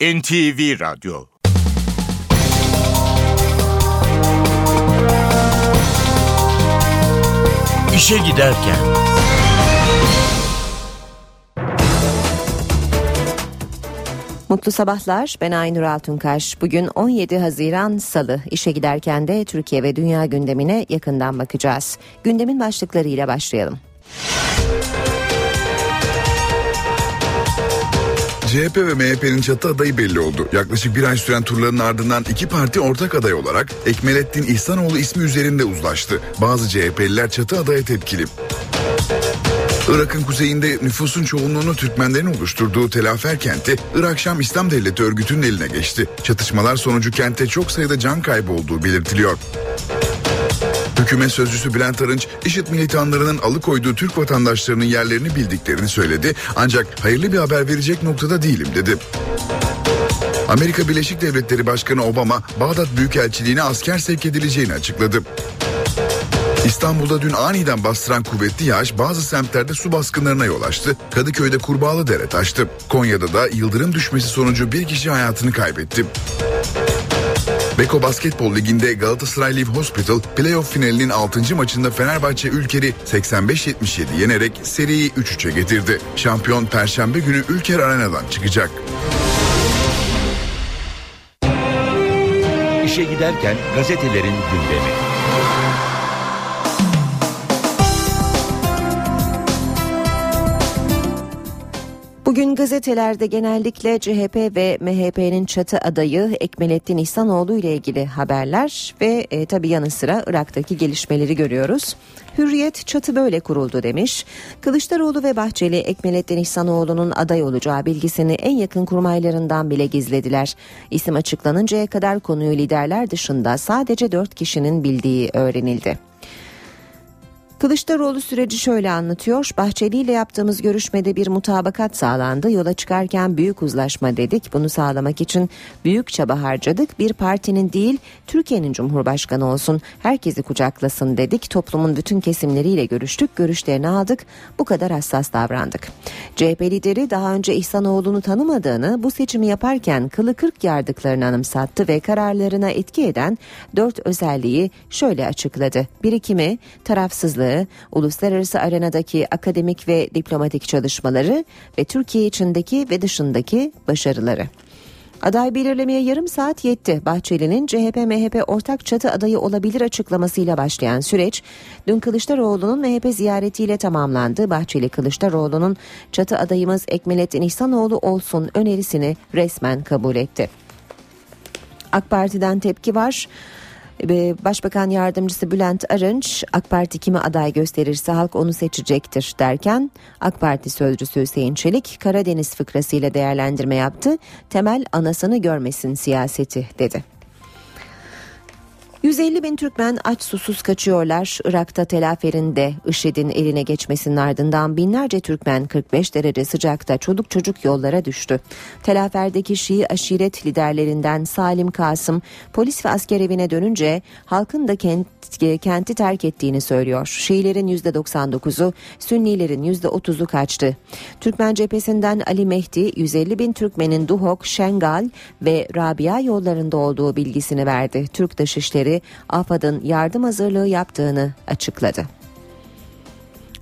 NTV Radyo İşe Giderken Mutlu sabahlar. Ben Aynur Altunkaş. Bugün 17 Haziran Salı. İşe giderken de Türkiye ve dünya gündemine yakından bakacağız. Gündemin başlıklarıyla başlayalım. CHP ve MHP'nin çatı adayı belli oldu. Yaklaşık bir ay süren turların ardından iki parti ortak aday olarak Ekmelettin İhsanoğlu ismi üzerinde uzlaştı. Bazı CHP'liler çatı adaya tepkili. Irak'ın kuzeyinde nüfusun çoğunluğunu Türkmenlerin oluşturduğu Telafer kenti Irak Şam İslam Devleti örgütünün eline geçti. Çatışmalar sonucu kentte çok sayıda can kaybı olduğu belirtiliyor. Hükümet sözcüsü Bülent Arınç, IŞİD militanlarının alıkoyduğu Türk vatandaşlarının yerlerini bildiklerini söyledi. Ancak hayırlı bir haber verecek noktada değilim dedi. Amerika Birleşik Devletleri Başkanı Obama, Bağdat Büyükelçiliğine asker sevk edileceğini açıkladı. İstanbul'da dün aniden bastıran kuvvetli yağış bazı semtlerde su baskınlarına yol açtı. Kadıköy'de kurbağalı dere taştı. Konya'da da yıldırım düşmesi sonucu bir kişi hayatını kaybetti. Beko Basketbol Ligi'nde Galatasaray Live Hospital playoff finalinin 6. maçında Fenerbahçe Ülker'i 85-77 yenerek seriyi 3-3'e getirdi. Şampiyon Perşembe günü Ülker Arena'dan çıkacak. İşe Giderken gazetelerin gündemi. Bugün gazetelerde genellikle CHP ve MHP'nin çatı adayı Ekmelettin İhsanoğlu ile ilgili haberler ve e, tabi yanı sıra Irak'taki gelişmeleri görüyoruz. Hürriyet çatı böyle kuruldu demiş. Kılıçdaroğlu ve Bahçeli Ekmelettin İhsanoğlu'nun aday olacağı bilgisini en yakın kurmaylarından bile gizlediler. İsim açıklanıncaya kadar konuyu liderler dışında sadece dört kişinin bildiği öğrenildi. Kılıçdaroğlu süreci şöyle anlatıyor. Bahçeli ile yaptığımız görüşmede bir mutabakat sağlandı. Yola çıkarken büyük uzlaşma dedik. Bunu sağlamak için büyük çaba harcadık. Bir partinin değil Türkiye'nin Cumhurbaşkanı olsun. Herkesi kucaklasın dedik. Toplumun bütün kesimleriyle görüştük. Görüşlerini aldık. Bu kadar hassas davrandık. CHP lideri daha önce İhsanoğlu'nu tanımadığını bu seçimi yaparken kılı kırk yardıklarını anımsattı ve kararlarına etki eden dört özelliği şöyle açıkladı. Birikimi, tarafsızlığı, çalışmaları, uluslararası arenadaki akademik ve diplomatik çalışmaları ve Türkiye içindeki ve dışındaki başarıları. Aday belirlemeye yarım saat yetti. Bahçeli'nin CHP-MHP ortak çatı adayı olabilir açıklamasıyla başlayan süreç dün Kılıçdaroğlu'nun MHP ziyaretiyle tamamlandı. Bahçeli Kılıçdaroğlu'nun çatı adayımız Ekmelettin İhsanoğlu olsun önerisini resmen kabul etti. AK Parti'den tepki var. Başbakan Yardımcısı Bülent Arınç AK Parti kimi aday gösterirse halk onu seçecektir derken AK Parti sözcüsü Hüseyin Çelik Karadeniz fıkrasıyla değerlendirme yaptı. Temel anasını görmesin siyaseti dedi. 150 bin Türkmen aç susuz kaçıyorlar. Irak'ta telaferinde IŞİD'in eline geçmesinin ardından binlerce Türkmen 45 derece sıcakta çoluk çocuk yollara düştü. Telaferdeki Şii aşiret liderlerinden Salim Kasım polis ve asker evine dönünce halkın da kent, kenti terk ettiğini söylüyor. Şiilerin %99'u, Sünnilerin %30'u kaçtı. Türkmen cephesinden Ali Mehdi 150 bin Türkmenin Duhok, Şengal ve Rabia yollarında olduğu bilgisini verdi. Türk Dışişleri Bakanları AFAD'ın yardım hazırlığı yaptığını açıkladı.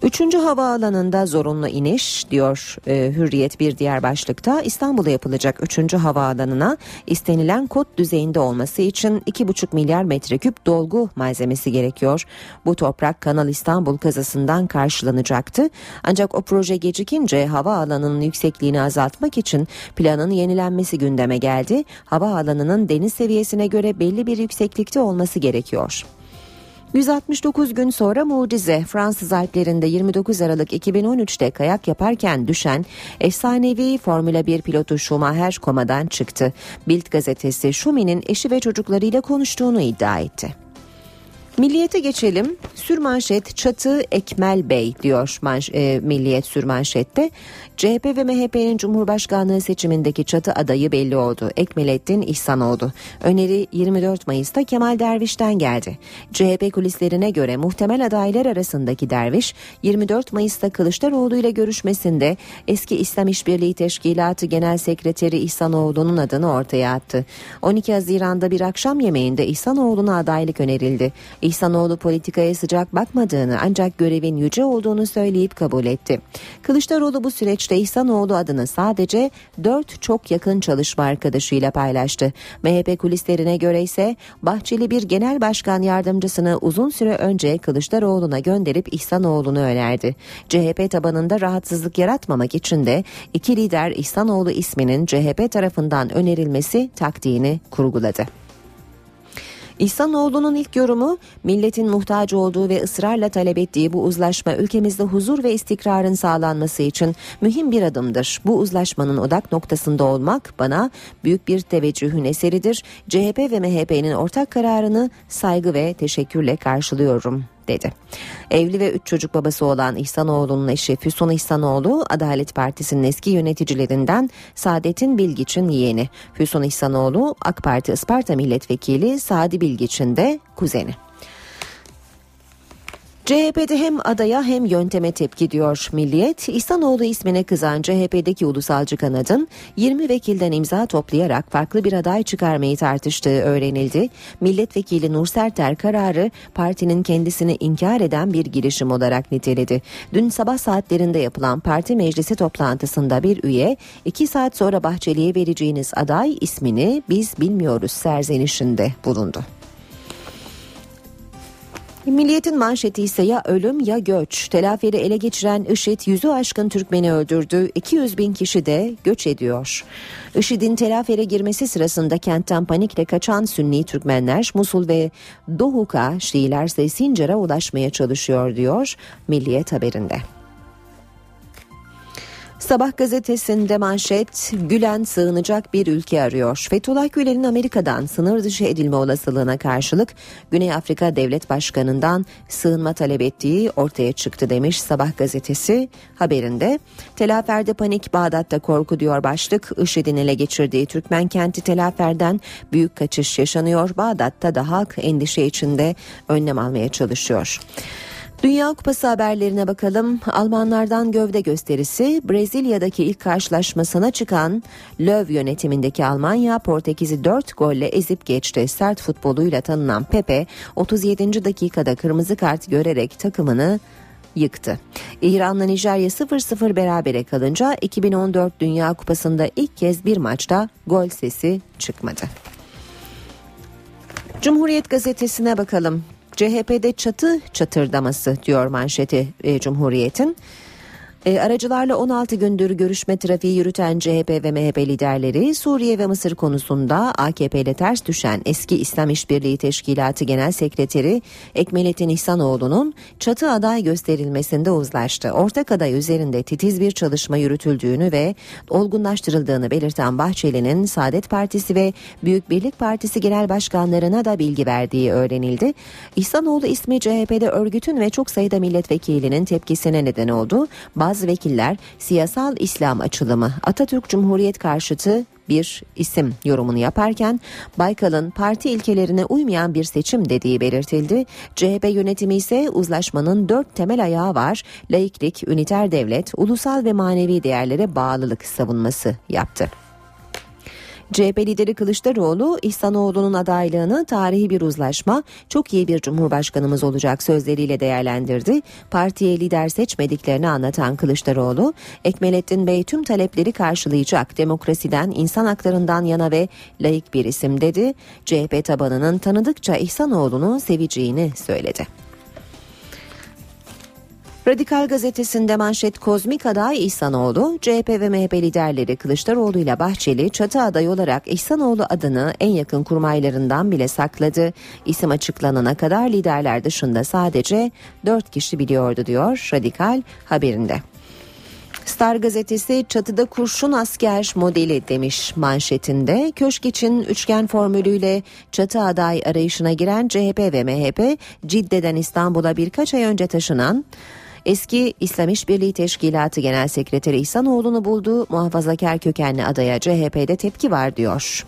Üçüncü havaalanında zorunlu iniş diyor e, Hürriyet bir diğer başlıkta İstanbul'a yapılacak üçüncü havaalanına istenilen kod düzeyinde olması için 2,5 milyar metreküp dolgu malzemesi gerekiyor. Bu toprak Kanal İstanbul kazasından karşılanacaktı. Ancak o proje gecikince havaalanının yüksekliğini azaltmak için planın yenilenmesi gündeme geldi. Havaalanının deniz seviyesine göre belli bir yükseklikte olması gerekiyor. 169 gün sonra mucize Fransız Alplerinde 29 Aralık 2013'te kayak yaparken düşen efsanevi Formula 1 pilotu Schumacher komadan çıktı. Bild gazetesi Schumi'nin eşi ve çocuklarıyla konuştuğunu iddia etti. Milliyete geçelim. Sürmanşet çatı Ekmel Bey diyor manş, e, Milliyet sürmanşette. CHP ve MHP'nin Cumhurbaşkanlığı seçimindeki çatı adayı belli oldu. Ekmelettin İhsanoğlu. Öneri 24 Mayıs'ta Kemal Derviş'ten geldi. CHP kulislerine göre muhtemel adaylar arasındaki Derviş 24 Mayıs'ta Kılıçdaroğlu ile görüşmesinde eski İslam İşbirliği Teşkilatı Genel Sekreteri İhsanoğlu'nun adını ortaya attı. 12 Haziran'da bir akşam yemeğinde İhsanoğlu'na adaylık önerildi. İhsanoğlu politikaya sıcak bakmadığını ancak görevin yüce olduğunu söyleyip kabul etti. Kılıçdaroğlu bu süreçte İhsanoğlu adını sadece 4 çok yakın çalışma arkadaşıyla paylaştı. MHP kulislerine göre ise Bahçeli bir genel başkan yardımcısını uzun süre önce Kılıçdaroğlu'na gönderip İhsanoğlu'nu önerdi. CHP tabanında rahatsızlık yaratmamak için de iki lider İhsanoğlu isminin CHP tarafından önerilmesi taktiğini kurguladı. İhsanoğlu'nun ilk yorumu milletin muhtaç olduğu ve ısrarla talep ettiği bu uzlaşma ülkemizde huzur ve istikrarın sağlanması için mühim bir adımdır. Bu uzlaşmanın odak noktasında olmak bana büyük bir teveccühün eseridir. CHP ve MHP'nin ortak kararını saygı ve teşekkürle karşılıyorum dedi. Evli ve üç çocuk babası olan İhsanoğlu'nun eşi Füsun İhsanoğlu Adalet Partisi'nin eski yöneticilerinden Saadet'in Bilgiç'in yeğeni. Füsun İhsanoğlu AK Parti Isparta Milletvekili Sadi Bilgiç'in de kuzeni. CHP'de hem adaya hem yönteme tepki diyor Milliyet. İhsanoğlu ismine kızan CHP'deki ulusalcı kanadın 20 vekilden imza toplayarak farklı bir aday çıkarmayı tartıştığı öğrenildi. Milletvekili Nur Serter kararı partinin kendisini inkar eden bir girişim olarak niteledi. Dün sabah saatlerinde yapılan parti meclisi toplantısında bir üye 2 saat sonra Bahçeli'ye vereceğiniz aday ismini biz bilmiyoruz serzenişinde bulundu. Milliyetin manşeti ise ya ölüm ya göç. Telaferi ele geçiren IŞİD yüzü aşkın Türkmeni öldürdü. 200 bin kişi de göç ediyor. IŞİD'in telafere girmesi sırasında kentten panikle kaçan Sünni Türkmenler Musul ve Dohuk'a Şiiler ise Sincar'a ulaşmaya çalışıyor diyor Milliyet haberinde. Sabah gazetesinde manşet Gülen sığınacak bir ülke arıyor. Fethullah Gülen'in Amerika'dan sınır dışı edilme olasılığına karşılık Güney Afrika Devlet Başkanı'ndan sığınma talep ettiği ortaya çıktı demiş Sabah gazetesi haberinde. Telafer'de panik Bağdat'ta korku diyor başlık. IŞİD'in ele geçirdiği Türkmen kenti Telafer'den büyük kaçış yaşanıyor. Bağdat'ta da halk endişe içinde önlem almaya çalışıyor. Dünya Kupası haberlerine bakalım. Almanlardan gövde gösterisi Brezilya'daki ilk karşılaşmasına çıkan Löw yönetimindeki Almanya Portekiz'i 4 golle ezip geçti. Sert futboluyla tanınan Pepe 37. dakikada kırmızı kart görerek takımını yıktı. İran'la Nijerya 0-0 berabere kalınca 2014 Dünya Kupası'nda ilk kez bir maçta gol sesi çıkmadı. Cumhuriyet gazetesine bakalım. CHP'de çatı çatırdaması diyor manşeti e, Cumhuriyet'in. E, aracılarla 16 gündür görüşme trafiği yürüten CHP ve MHP liderleri Suriye ve Mısır konusunda AKP ile ters düşen eski İslam İşbirliği Teşkilatı Genel Sekreteri Ekmelettin İhsanoğlu'nun çatı aday gösterilmesinde uzlaştı. Ortak aday üzerinde titiz bir çalışma yürütüldüğünü ve olgunlaştırıldığını belirten Bahçeli'nin Saadet Partisi ve Büyük Birlik Partisi genel başkanlarına da bilgi verdiği öğrenildi. İhsanoğlu ismi CHP'de örgütün ve çok sayıda milletvekilinin tepkisine neden oldu. Bazı vekiller siyasal İslam açılımı Atatürk Cumhuriyet karşıtı bir isim yorumunu yaparken Baykal'ın parti ilkelerine uymayan bir seçim dediği belirtildi. CHP yönetimi ise uzlaşmanın dört temel ayağı var. Laiklik, üniter devlet, ulusal ve manevi değerlere bağlılık savunması yaptı. CHP lideri Kılıçdaroğlu İhsanoğlu'nun adaylığını tarihi bir uzlaşma, çok iyi bir cumhurbaşkanımız olacak sözleriyle değerlendirdi. Partiye lider seçmediklerini anlatan Kılıçdaroğlu, Ekmelettin Bey tüm talepleri karşılayacak, demokrasiden, insan haklarından yana ve layık bir isim dedi. CHP tabanının tanıdıkça İhsanoğlu'nu seveceğini söyledi. Radikal gazetesinde manşet kozmik aday İhsanoğlu, CHP ve MHP liderleri Kılıçdaroğlu ile Bahçeli çatı aday olarak İhsanoğlu adını en yakın kurmaylarından bile sakladı. İsim açıklanana kadar liderler dışında sadece 4 kişi biliyordu diyor Radikal haberinde. Star gazetesi çatıda kurşun asker modeli demiş manşetinde. Köşk için üçgen formülüyle çatı aday arayışına giren CHP ve MHP Cidde'den İstanbul'a birkaç ay önce taşınan Eski İslam İşbirliği Teşkilatı Genel Sekreteri İhsanoğlu'nu buldu. Muhafazakar kökenli adaya CHP'de tepki var diyor.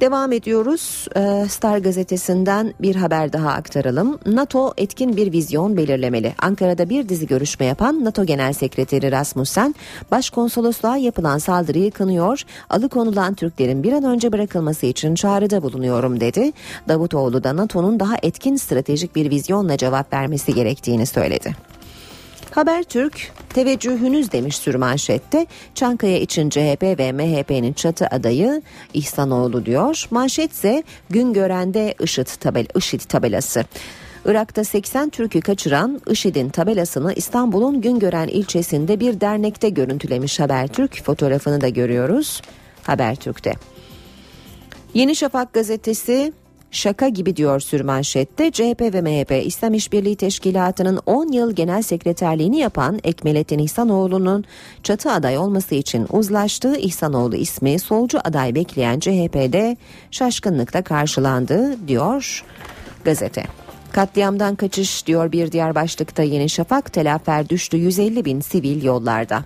Devam ediyoruz. Ee, Star gazetesinden bir haber daha aktaralım. NATO etkin bir vizyon belirlemeli. Ankara'da bir dizi görüşme yapan NATO Genel Sekreteri Rasmussen, başkonsolosluğa yapılan saldırıyı kınıyor, alıkonulan Türklerin bir an önce bırakılması için çağrıda bulunuyorum dedi. Davutoğlu da NATO'nun daha etkin stratejik bir vizyonla cevap vermesi gerektiğini söyledi. Habertürk teveccühünüz demiş sürmanşette. Çankaya için CHP ve MHP'nin çatı adayı İhsanoğlu diyor. Manşetse Güngören'de IŞİD, tabel, IŞİD tabelası. Irak'ta 80 Türk'ü kaçıran IŞİD'in tabelasını İstanbul'un Güngören ilçesinde bir dernekte görüntülemiş Habertürk. Fotoğrafını da görüyoruz Habertürk'te. Yeni Şafak gazetesi Şaka gibi diyor sürmanşette CHP ve MHP İslam İşbirliği Teşkilatı'nın 10 yıl genel sekreterliğini yapan Ekmelettin İhsanoğlu'nun çatı aday olması için uzlaştığı İhsanoğlu ismi solcu aday bekleyen CHP'de şaşkınlıkla karşılandı diyor gazete. Katliamdan kaçış diyor bir diğer başlıkta Yeni Şafak telafer düştü 150 bin sivil yollarda.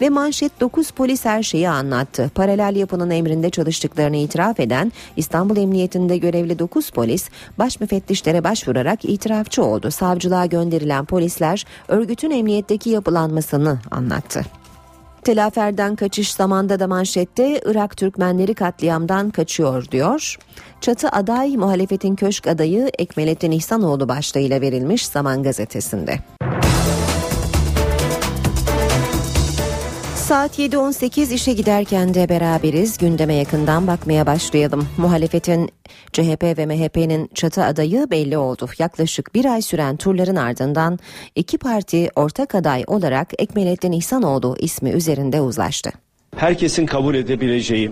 Ve manşet 9 polis her şeyi anlattı. Paralel yapının emrinde çalıştıklarını itiraf eden İstanbul Emniyetinde görevli 9 polis baş müfettişlere başvurarak itirafçı oldu. Savcılığa gönderilen polisler örgütün emniyetteki yapılanmasını anlattı. Telaferden kaçış zamanda da manşette Irak Türkmenleri katliamdan kaçıyor diyor. Çatı aday muhalefetin köşk adayı Ekmelettin İhsanoğlu başlığıyla verilmiş Zaman Gazetesi'nde. Saat 7.18 işe giderken de beraberiz. Gündeme yakından bakmaya başlayalım. Muhalefetin CHP ve MHP'nin çatı adayı belli oldu. Yaklaşık bir ay süren turların ardından iki parti ortak aday olarak Ekmelettin İhsanoğlu ismi üzerinde uzlaştı. Herkesin kabul edebileceği,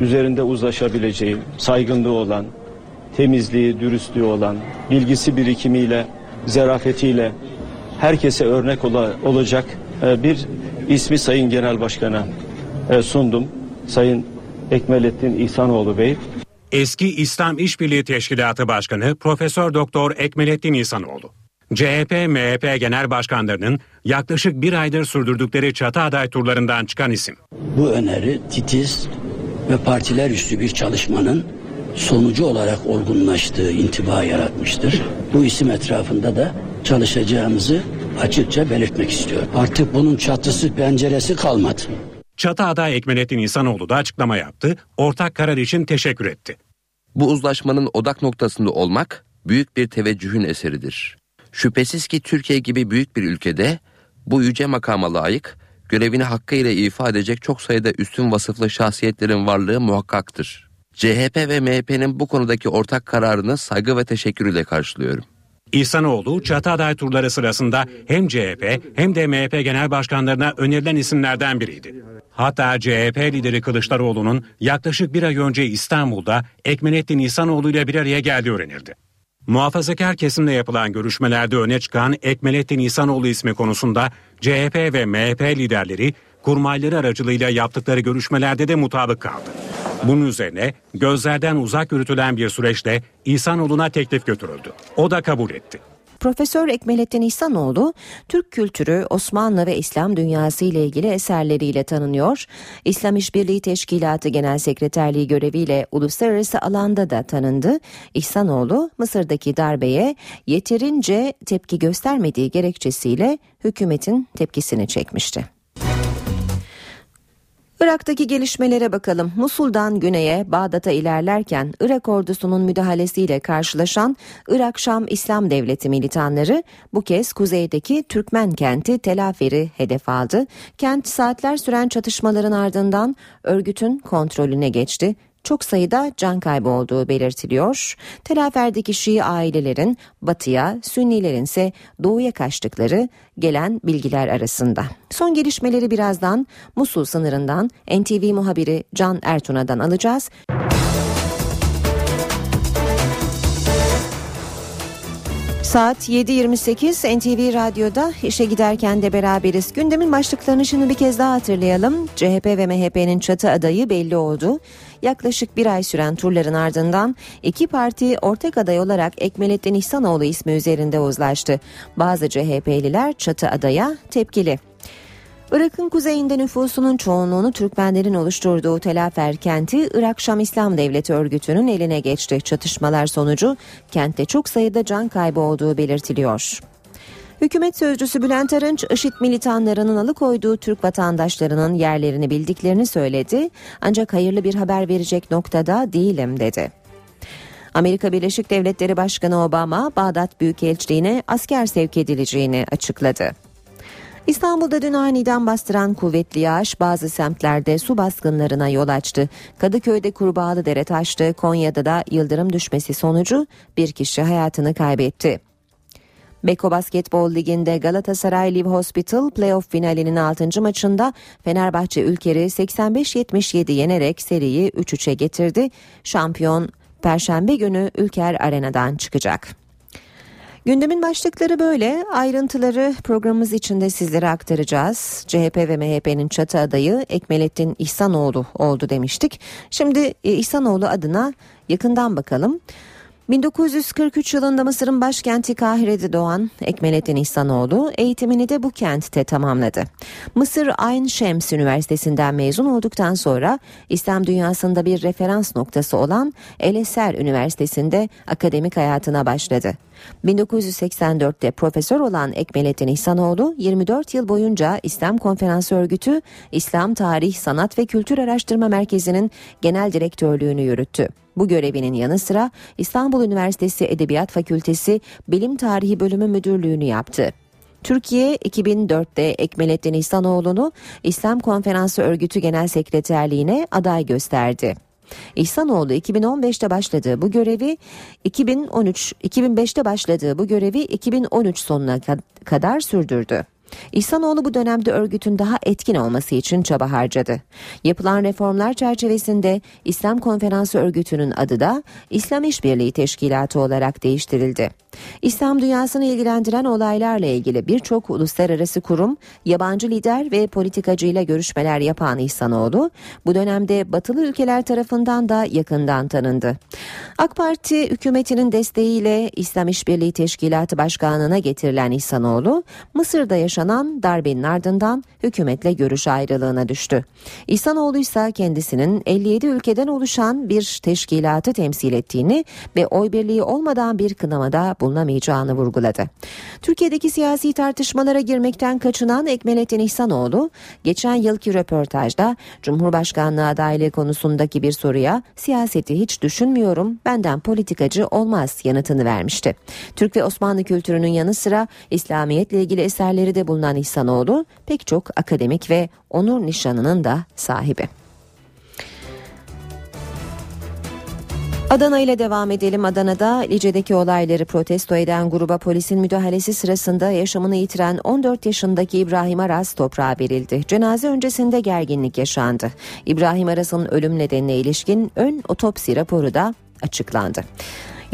üzerinde uzlaşabileceği, saygınlığı olan, temizliği, dürüstlüğü olan, bilgisi birikimiyle, zerafetiyle herkese örnek ola, olacak bir ismi Sayın Genel Başkan'a e, sundum. Sayın Ekmelettin İhsanoğlu Bey. Eski İslam İşbirliği Teşkilatı Başkanı Profesör Doktor Ekmelettin İhsanoğlu. CHP, MHP genel başkanlarının yaklaşık bir aydır sürdürdükleri çatı aday turlarından çıkan isim. Bu öneri titiz ve partiler üstü bir çalışmanın sonucu olarak olgunlaştığı intiba yaratmıştır. Bu isim etrafında da çalışacağımızı açıkça belirtmek istiyorum. Artık bunun çatısı penceresi kalmadı. Çatı aday Ekmelettin İhsanoğlu da açıklama yaptı. Ortak karar için teşekkür etti. Bu uzlaşmanın odak noktasında olmak büyük bir teveccühün eseridir. Şüphesiz ki Türkiye gibi büyük bir ülkede bu yüce makama layık, görevini hakkıyla ifa edecek çok sayıda üstün vasıflı şahsiyetlerin varlığı muhakkaktır. CHP ve MHP'nin bu konudaki ortak kararını saygı ve teşekkür ile karşılıyorum. İhsanoğlu çatı aday turları sırasında hem CHP hem de MHP genel başkanlarına önerilen isimlerden biriydi. Hatta CHP lideri Kılıçdaroğlu'nun yaklaşık bir ay önce İstanbul'da Ekmenettin İhsanoğlu ile bir araya geldiği öğrenildi. Muhafazakar kesimle yapılan görüşmelerde öne çıkan Ekmelettin İhsanoğlu ismi konusunda CHP ve MHP liderleri kurmayları aracılığıyla yaptıkları görüşmelerde de mutabık kaldı. Bunun üzerine gözlerden uzak yürütülen bir süreçte İhsanoğlu'na teklif götürüldü. O da kabul etti. Profesör Ekmelettin İhsanoğlu, Türk kültürü, Osmanlı ve İslam dünyası ile ilgili eserleriyle tanınıyor. İslam İşbirliği Teşkilatı Genel Sekreterliği göreviyle uluslararası alanda da tanındı. İhsanoğlu, Mısır'daki darbeye yeterince tepki göstermediği gerekçesiyle hükümetin tepkisini çekmişti. Irak'taki gelişmelere bakalım. Musul'dan güneye Bağdat'a ilerlerken Irak ordusunun müdahalesiyle karşılaşan Irak-Şam İslam Devleti militanları bu kez kuzeydeki Türkmen kenti Telafer'i hedef aldı. Kent saatler süren çatışmaların ardından örgütün kontrolüne geçti çok sayıda can kaybı olduğu belirtiliyor. Telafer'deki Şii ailelerin batıya, Sünnilerin ise doğuya kaçtıkları gelen bilgiler arasında. Son gelişmeleri birazdan Musul sınırından NTV muhabiri Can Ertuna'dan alacağız. Saat 7.28 NTV Radyo'da işe giderken de beraberiz. Gündemin başlıklarını şimdi bir kez daha hatırlayalım. CHP ve MHP'nin çatı adayı belli oldu. Yaklaşık bir ay süren turların ardından iki parti ortak aday olarak Ekmelettin İhsanoğlu ismi üzerinde uzlaştı. Bazı CHP'liler çatı adaya tepkili. Irak'ın kuzeyinde nüfusunun çoğunluğunu Türkmenlerin oluşturduğu Telafer kenti Irak Şam İslam Devleti örgütünün eline geçti. Çatışmalar sonucu kentte çok sayıda can kaybı olduğu belirtiliyor. Hükümet sözcüsü Bülent Arınç, IŞİD militanlarının alıkoyduğu Türk vatandaşlarının yerlerini bildiklerini söyledi. Ancak hayırlı bir haber verecek noktada değilim dedi. Amerika Birleşik Devletleri Başkanı Obama, Bağdat Büyükelçiliğine asker sevk edileceğini açıkladı. İstanbul'da dün aniden bastıran kuvvetli yağış bazı semtlerde su baskınlarına yol açtı. Kadıköy'de Kurbağalı Dere taştı, Konya'da da yıldırım düşmesi sonucu bir kişi hayatını kaybetti. Beko Basketbol Ligi'nde Galatasaray Live Hospital playoff finalinin 6. maçında Fenerbahçe Ülker'i 85-77 yenerek seriyi 3-3'e getirdi. Şampiyon Perşembe günü Ülker Arena'dan çıkacak. Gündemin başlıkları böyle. Ayrıntıları programımız içinde sizlere aktaracağız. CHP ve MHP'nin çatı adayı Ekmelettin İhsanoğlu oldu demiştik. Şimdi e, İhsanoğlu adına yakından bakalım. 1943 yılında Mısır'ın başkenti Kahire'de doğan Ekmelettin İhsanoğlu eğitimini de bu kentte tamamladı. Mısır Ayn Şems Üniversitesi'nden mezun olduktan sonra İslam dünyasında bir referans noktası olan El Eser Üniversitesi'nde akademik hayatına başladı. 1984'te profesör olan Ekmelettin İhsanoğlu 24 yıl boyunca İslam Konferansı Örgütü İslam Tarih, Sanat ve Kültür Araştırma Merkezi'nin genel direktörlüğünü yürüttü. Bu görevinin yanı sıra İstanbul Üniversitesi Edebiyat Fakültesi Bilim Tarihi Bölümü Müdürlüğünü yaptı. Türkiye 2004'te Ekmelettin İhsanoğlu'nu İslam Konferansı Örgütü Genel Sekreterliğine aday gösterdi. İhsanoğlu 2015'te başladığı bu görevi 2013 2005'te başladığı bu görevi 2013 sonuna kadar sürdürdü. İhsanoğlu bu dönemde örgütün daha etkin olması için çaba harcadı. Yapılan reformlar çerçevesinde İslam Konferansı Örgütü'nün adı da İslam İşbirliği Teşkilatı olarak değiştirildi. İslam dünyasını ilgilendiren olaylarla ilgili birçok uluslararası kurum, yabancı lider ve politikacıyla görüşmeler yapan İhsanoğlu, bu dönemde batılı ülkeler tarafından da yakından tanındı. AK Parti hükümetinin desteğiyle İslam İşbirliği Teşkilatı Başkanlığı'na getirilen İhsanoğlu, Mısır'da yaşanan darbenin ardından hükümetle görüş ayrılığına düştü. İhsanoğlu ise kendisinin 57 ülkeden oluşan bir teşkilatı temsil ettiğini ve oy birliği olmadan bir kınamada bulunamayacağını vurguladı. Türkiye'deki siyasi tartışmalara girmekten kaçınan Ekmelettin İhsanoğlu geçen yılki röportajda Cumhurbaşkanlığı adaylığı konusundaki bir soruya siyaseti hiç düşünmüyorum benden politikacı olmaz yanıtını vermişti. Türk ve Osmanlı kültürünün yanı sıra İslamiyetle ilgili eserleri de bulunan İhsanoğlu pek çok akademik ve onur nişanının da sahibi. Adana ile devam edelim. Adana'da Lice'deki olayları protesto eden gruba polisin müdahalesi sırasında yaşamını yitiren 14 yaşındaki İbrahim Aras toprağa verildi. Cenaze öncesinde gerginlik yaşandı. İbrahim Aras'ın ölüm nedenine ilişkin ön otopsi raporu da açıklandı.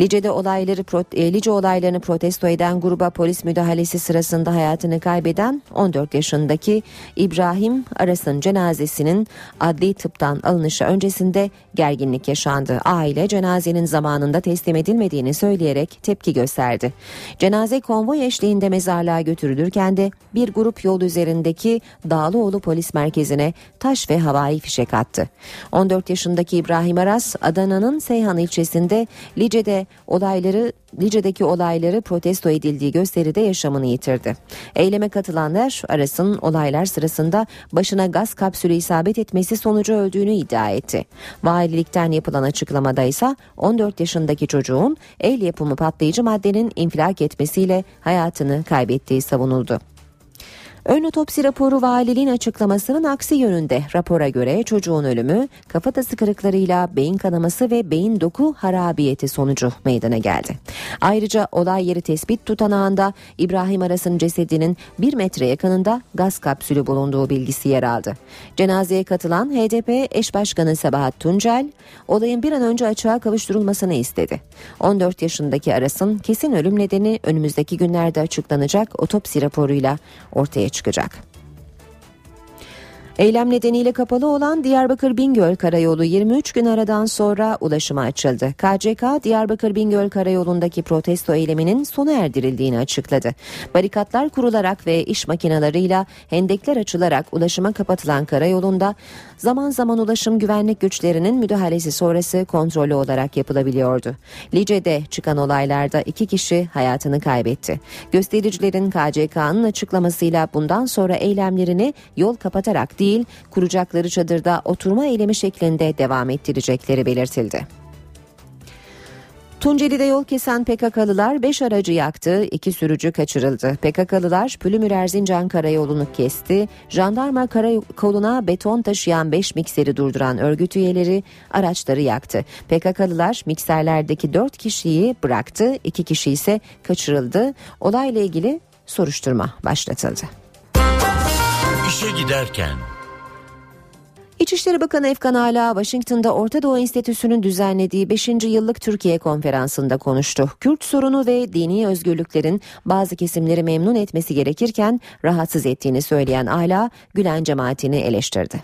Lice'de olayları e, Lice olaylarını protesto eden gruba polis müdahalesi sırasında hayatını kaybeden 14 yaşındaki İbrahim Aras'ın cenazesinin adli tıptan alınışı öncesinde gerginlik yaşandı. Aile cenazenin zamanında teslim edilmediğini söyleyerek tepki gösterdi. Cenaze konvoy eşliğinde mezarlığa götürülürken de bir grup yol üzerindeki Dağlıoğlu polis merkezine taş ve havai fişek attı. 14 yaşındaki İbrahim Aras Adana'nın Seyhan ilçesinde Lice'de olayları Lice'deki olayları protesto edildiği gösteride yaşamını yitirdi. Eyleme katılanlar Aras'ın olaylar sırasında başına gaz kapsülü isabet etmesi sonucu öldüğünü iddia etti. Valilikten yapılan açıklamada ise 14 yaşındaki çocuğun el yapımı patlayıcı maddenin infilak etmesiyle hayatını kaybettiği savunuldu. Ön otopsi raporu valiliğin açıklamasının aksi yönünde. Rapora göre çocuğun ölümü kafatası kırıklarıyla beyin kanaması ve beyin doku harabiyeti sonucu meydana geldi. Ayrıca olay yeri tespit tutanağında İbrahim Aras'ın cesedinin bir metre yakınında gaz kapsülü bulunduğu bilgisi yer aldı. Cenazeye katılan HDP eş başkanı Sabahat Tuncel olayın bir an önce açığa kavuşturulmasını istedi. 14 yaşındaki Aras'ın kesin ölüm nedeni önümüzdeki günlerde açıklanacak otopsi raporuyla ortaya çıkacak. Eylem nedeniyle kapalı olan Diyarbakır Bingöl Karayolu 23 gün aradan sonra ulaşıma açıldı. KCK Diyarbakır Bingöl Karayolu'ndaki protesto eyleminin sona erdirildiğini açıkladı. Barikatlar kurularak ve iş makinalarıyla hendekler açılarak ulaşıma kapatılan karayolunda zaman zaman ulaşım güvenlik güçlerinin müdahalesi sonrası kontrollü olarak yapılabiliyordu. Lice'de çıkan olaylarda iki kişi hayatını kaybetti. Göstericilerin KCK'nın açıklamasıyla bundan sonra eylemlerini yol kapatarak değil kuracakları çadırda oturma eylemi şeklinde devam ettirecekleri belirtildi. Tunceli'de yol kesen PKK'lılar 5 aracı yaktı, 2 sürücü kaçırıldı. PKK'lılar Pülümür Erzincan karayolunu kesti, jandarma karakoluna beton taşıyan 5 mikseri durduran örgüt üyeleri araçları yaktı. PKK'lılar mikserlerdeki 4 kişiyi bıraktı, 2 kişi ise kaçırıldı. Olayla ilgili soruşturma başlatıldı. İşe giderken İçişleri Bakanı Efkan Ala Washington'da Orta Doğu Enstitüsü'nün düzenlediği 5. yıllık Türkiye konferansında konuştu. Kürt sorunu ve dini özgürlüklerin bazı kesimleri memnun etmesi gerekirken rahatsız ettiğini söyleyen Ala Gülen cemaatini eleştirdi.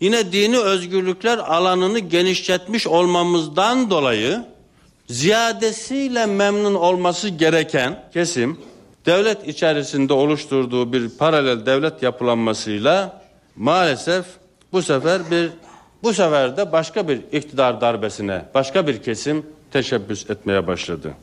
Yine dini özgürlükler alanını genişletmiş olmamızdan dolayı ziyadesiyle memnun olması gereken kesim devlet içerisinde oluşturduğu bir paralel devlet yapılanmasıyla maalesef bu sefer bir bu sefer de başka bir iktidar darbesine başka bir kesim teşebbüs etmeye başladı.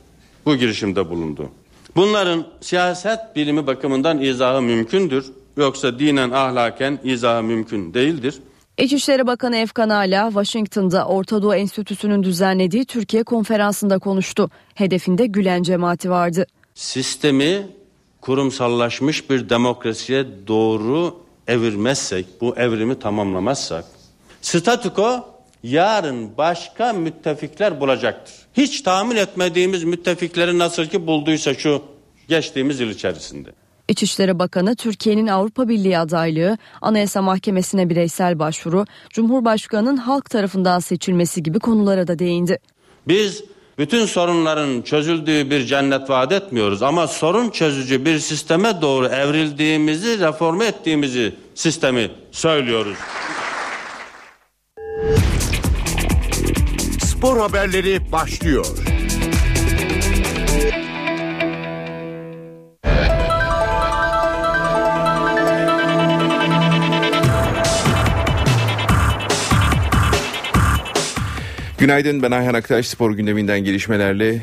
Bu girişimde bulundu. Bunların siyaset bilimi bakımından izahı mümkündür. Yoksa dinen ahlaken izahı mümkün değildir. İçişleri Bakanı Efkan Ala, Washington'da Orta Doğu Enstitüsü'nün düzenlediği Türkiye konferansında konuştu. Hedefinde Gülen cemaati vardı. Sistemi kurumsallaşmış bir demokrasiye doğru evirmezsek, bu evrimi tamamlamazsak, statüko yarın başka müttefikler bulacaktır. Hiç tahmin etmediğimiz müttefikleri nasıl ki bulduysa şu geçtiğimiz yıl içerisinde. İçişleri Bakanı Türkiye'nin Avrupa Birliği adaylığı, Anayasa Mahkemesi'ne bireysel başvuru, Cumhurbaşkanı'nın halk tarafından seçilmesi gibi konulara da değindi. Biz bütün sorunların çözüldüğü bir cennet vaat etmiyoruz ama sorun çözücü bir sisteme doğru evrildiğimizi, reforme ettiğimizi sistemi söylüyoruz. Spor haberleri başlıyor. Günaydın ben Ayhan Aktaş spor gündeminden gelişmelerle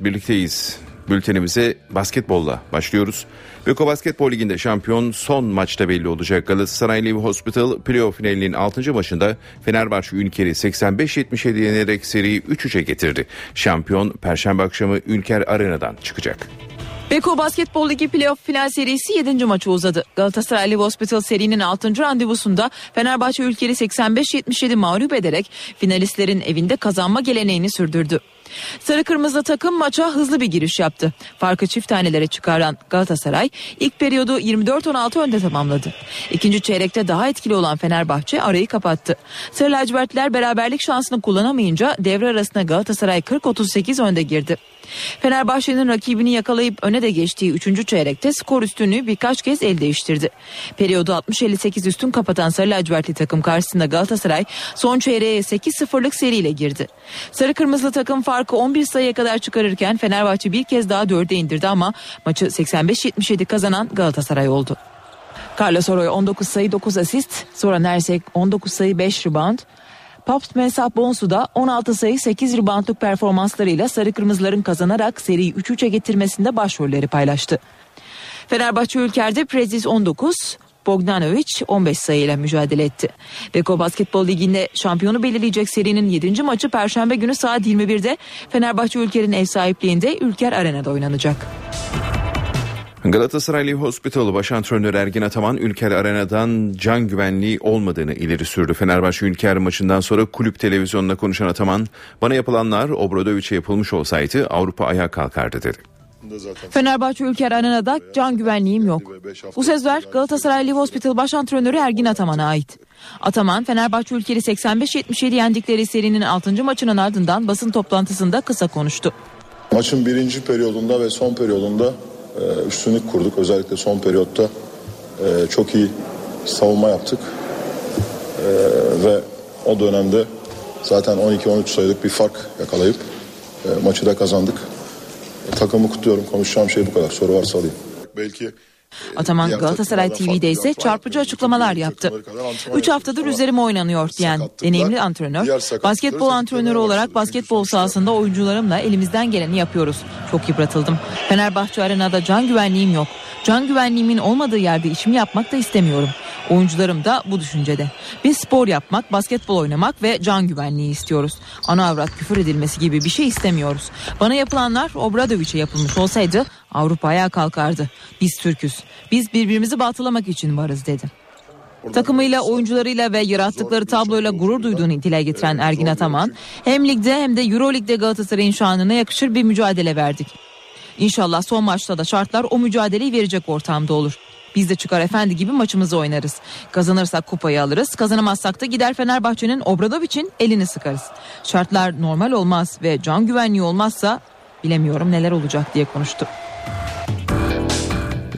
birlikteyiz. Bültenimize basketbolla başlıyoruz. Beko Basketbol Ligi'nde şampiyon son maçta belli olacak. Galatasaray Live Hospital playoff finalinin 6. maçında Fenerbahçe Ülker'i 85-77 yenerek seriyi 3-3'e getirdi. Şampiyon Perşembe akşamı Ülker Arena'dan çıkacak. Beko Basketbol Ligi playoff final serisi 7. maçı uzadı. Galatasaray Live Hospital serinin 6. randevusunda Fenerbahçe ülkeli 85-77 mağlup ederek finalistlerin evinde kazanma geleneğini sürdürdü. Sarı kırmızı takım maça hızlı bir giriş yaptı. Farkı çift tanelere çıkaran Galatasaray ilk periyodu 24-16 önde tamamladı. İkinci çeyrekte daha etkili olan Fenerbahçe arayı kapattı. Sarı lacivertliler beraberlik şansını kullanamayınca devre arasında Galatasaray 40-38 önde girdi. Fenerbahçe'nin rakibini yakalayıp öne de geçtiği 3. çeyrekte skor üstünlüğü birkaç kez el değiştirdi. Periyodu 60-58 üstün kapatan Sarı lacivertli takım karşısında Galatasaray son çeyreğe 8-0'lık seriyle girdi. Sarı kırmızılı takım farkı 11 sayıya kadar çıkarırken Fenerbahçe bir kez daha 4'e indirdi ama maçı 85-77 kazanan Galatasaray oldu. Carlos Oroy 19 sayı 9 asist, Zoran Ersek 19 sayı 5 rebound, Paps Mensah Bonsu da 16 sayı 8 reboundluk performanslarıyla sarı kırmızıların kazanarak seriyi 3-3'e getirmesinde başrolleri paylaştı. Fenerbahçe Ülker'de Prezis 19, Bogdanovic 15 sayıyla mücadele etti. Beko Basketbol Ligi'nde şampiyonu belirleyecek serinin 7. maçı Perşembe günü saat 21'de Fenerbahçe Ülker'in ev sahipliğinde Ülker Arena'da oynanacak. Galatasaray Hospital baş antrenörü Ergin Ataman Ülker Arena'dan can güvenliği olmadığını ileri sürdü. Fenerbahçe Ülker maçından sonra kulüp televizyonuna konuşan Ataman bana yapılanlar Obradoviç'e yapılmış olsaydı Avrupa ayağa kalkardı dedi. Fenerbahçe Ülker Arena'da can güvenliğim yok. Bu sözler Galatasaray Live Hospital baş antrenörü Ergin Ataman'a ait. Ataman Fenerbahçe Ülker'i 85-77 yendikleri serinin 6. maçının ardından basın toplantısında kısa konuştu. Maçın birinci periyodunda ve son periyodunda e, üstünlük kurduk. Özellikle son periyotta e, çok iyi savunma yaptık. E, ve o dönemde zaten 12-13 sayılık bir fark yakalayıp maçı da kazandık. Takımı kutluyorum. Konuşacağım şey bu kadar. Soru varsa alayım. Belki Ataman Galatasaray TV'de ise çarpıcı açıklamalar yaptı. 3 haftadır üzerime oynanıyor diyen deneyimli antrenör, basketbol antrenörü olarak basketbol sahasında oyuncularımla elimizden geleni yapıyoruz. Çok yıpratıldım. Fenerbahçe Arena'da can güvenliğim yok. Can güvenliğimin olmadığı yerde işimi yapmak da istemiyorum. Oyuncularım da bu düşüncede. Biz spor yapmak, basketbol oynamak ve can güvenliği istiyoruz. Ana avrat küfür edilmesi gibi bir şey istemiyoruz. Bana yapılanlar Obradoviç'e yapılmış olsaydı Avrupa ayağa kalkardı. Biz Türküz. Biz birbirimizi batılamak için varız dedi. Takımıyla, oyuncularıyla ve yarattıkları tabloyla gurur duyduğunu dile getiren Ergin Ataman, hem ligde hem de Euro Lig'de Galatasaray'ın şanına yakışır bir mücadele verdik. İnşallah son maçta da şartlar o mücadeleyi verecek ortamda olur. Biz de çıkar efendi gibi maçımızı oynarız. Kazanırsak kupayı alırız. Kazanamazsak da gider Fenerbahçe'nin Obradoviç'in elini sıkarız. Şartlar normal olmaz ve can güvenliği olmazsa bilemiyorum neler olacak diye konuştu.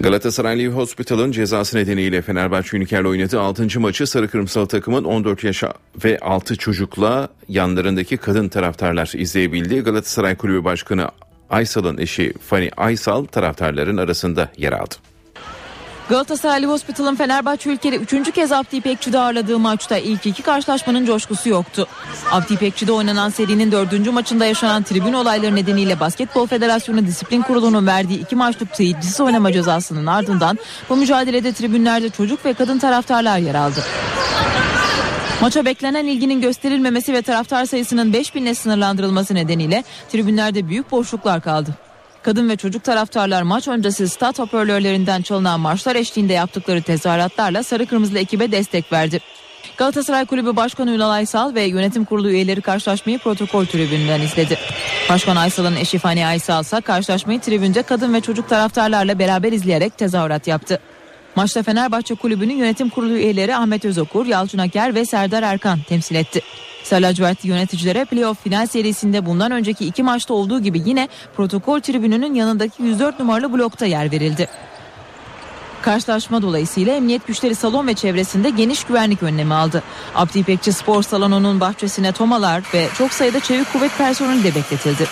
Galatasaray Hospital'ın cezası nedeniyle Fenerbahçe Ünker'le oynadığı 6. maçı Sarı Kırmızılı takımın 14 yaş ve 6 çocukla yanlarındaki kadın taraftarlar izleyebildi. Galatasaray Kulübü Başkanı Aysal'ın eşi Fani Aysal taraftarların arasında yer aldı. Galatasaray Hospital'ın Fenerbahçe ülkede üçüncü kez Abdi İpekçi'de ağırladığı maçta ilk iki karşılaşmanın coşkusu yoktu. Abdi İpekçi'de oynanan serinin dördüncü maçında yaşanan tribün olayları nedeniyle Basketbol Federasyonu Disiplin Kurulu'nun verdiği iki maçlık seyircisi oynama cezasının ardından bu mücadelede tribünlerde çocuk ve kadın taraftarlar yer aldı. Maça beklenen ilginin gösterilmemesi ve taraftar sayısının 5000'le sınırlandırılması nedeniyle tribünlerde büyük boşluklar kaldı. Kadın ve çocuk taraftarlar maç öncesi stat hoparlörlerinden çalınan marşlar eşliğinde yaptıkları tezahüratlarla sarı kırmızılı ekibe destek verdi. Galatasaray Kulübü Başkanı Ünal Aysal ve yönetim kurulu üyeleri karşılaşmayı protokol tribünden izledi. Başkan Aysal'ın eşi Fani Aysal ise karşılaşmayı tribünde kadın ve çocuk taraftarlarla beraber izleyerek tezahürat yaptı. Maçta Fenerbahçe Kulübü'nün yönetim kurulu üyeleri Ahmet Özokur, Yalçın Aker ve Serdar Erkan temsil etti. Sarı yöneticilere playoff final serisinde bundan önceki iki maçta olduğu gibi yine protokol tribününün yanındaki 104 numaralı blokta yer verildi. Karşılaşma dolayısıyla emniyet güçleri salon ve çevresinde geniş güvenlik önlemi aldı. Abdi İpekçi Spor Salonu'nun bahçesine tomalar ve çok sayıda çevik kuvvet personeli de bekletildi.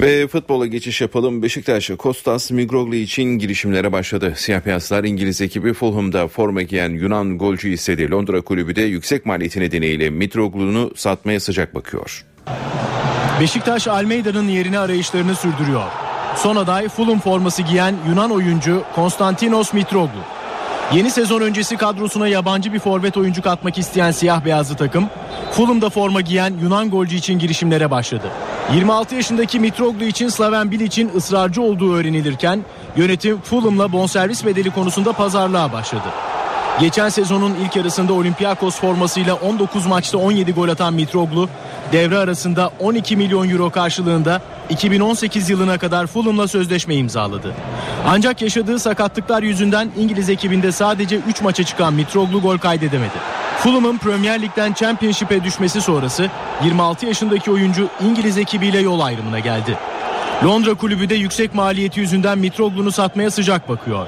Ve futbola geçiş yapalım. Beşiktaş Kostas Migroglu için girişimlere başladı. Siyah beyazlar İngiliz ekibi Fulham'da forma giyen Yunan golcü istedi. Londra kulübü de yüksek maliyeti nedeniyle Mitroglu'nu satmaya sıcak bakıyor. Beşiktaş Almeida'nın yerini arayışlarını sürdürüyor. Son aday Fulham forması giyen Yunan oyuncu Konstantinos Mitroglu. Yeni sezon öncesi kadrosuna yabancı bir forvet oyuncu katmak isteyen siyah beyazlı takım Fulham'da forma giyen Yunan golcü için girişimlere başladı. 26 yaşındaki Mitroglou için Slaven Bilic'in ısrarcı olduğu öğrenilirken yönetim Fulham'la bonservis bedeli konusunda pazarlığa başladı. Geçen sezonun ilk yarısında Olympiakos formasıyla 19 maçta 17 gol atan Mitroglou devre arasında 12 milyon euro karşılığında 2018 yılına kadar Fulham'la sözleşme imzaladı. Ancak yaşadığı sakatlıklar yüzünden İngiliz ekibinde sadece 3 maça çıkan Mitroglou gol kaydedemedi. Fulham'ın Premier Lig'den Championship'e düşmesi sonrası 26 yaşındaki oyuncu İngiliz ekibiyle yol ayrımına geldi. Londra kulübü de yüksek maliyeti yüzünden Mitroglu'nu satmaya sıcak bakıyor.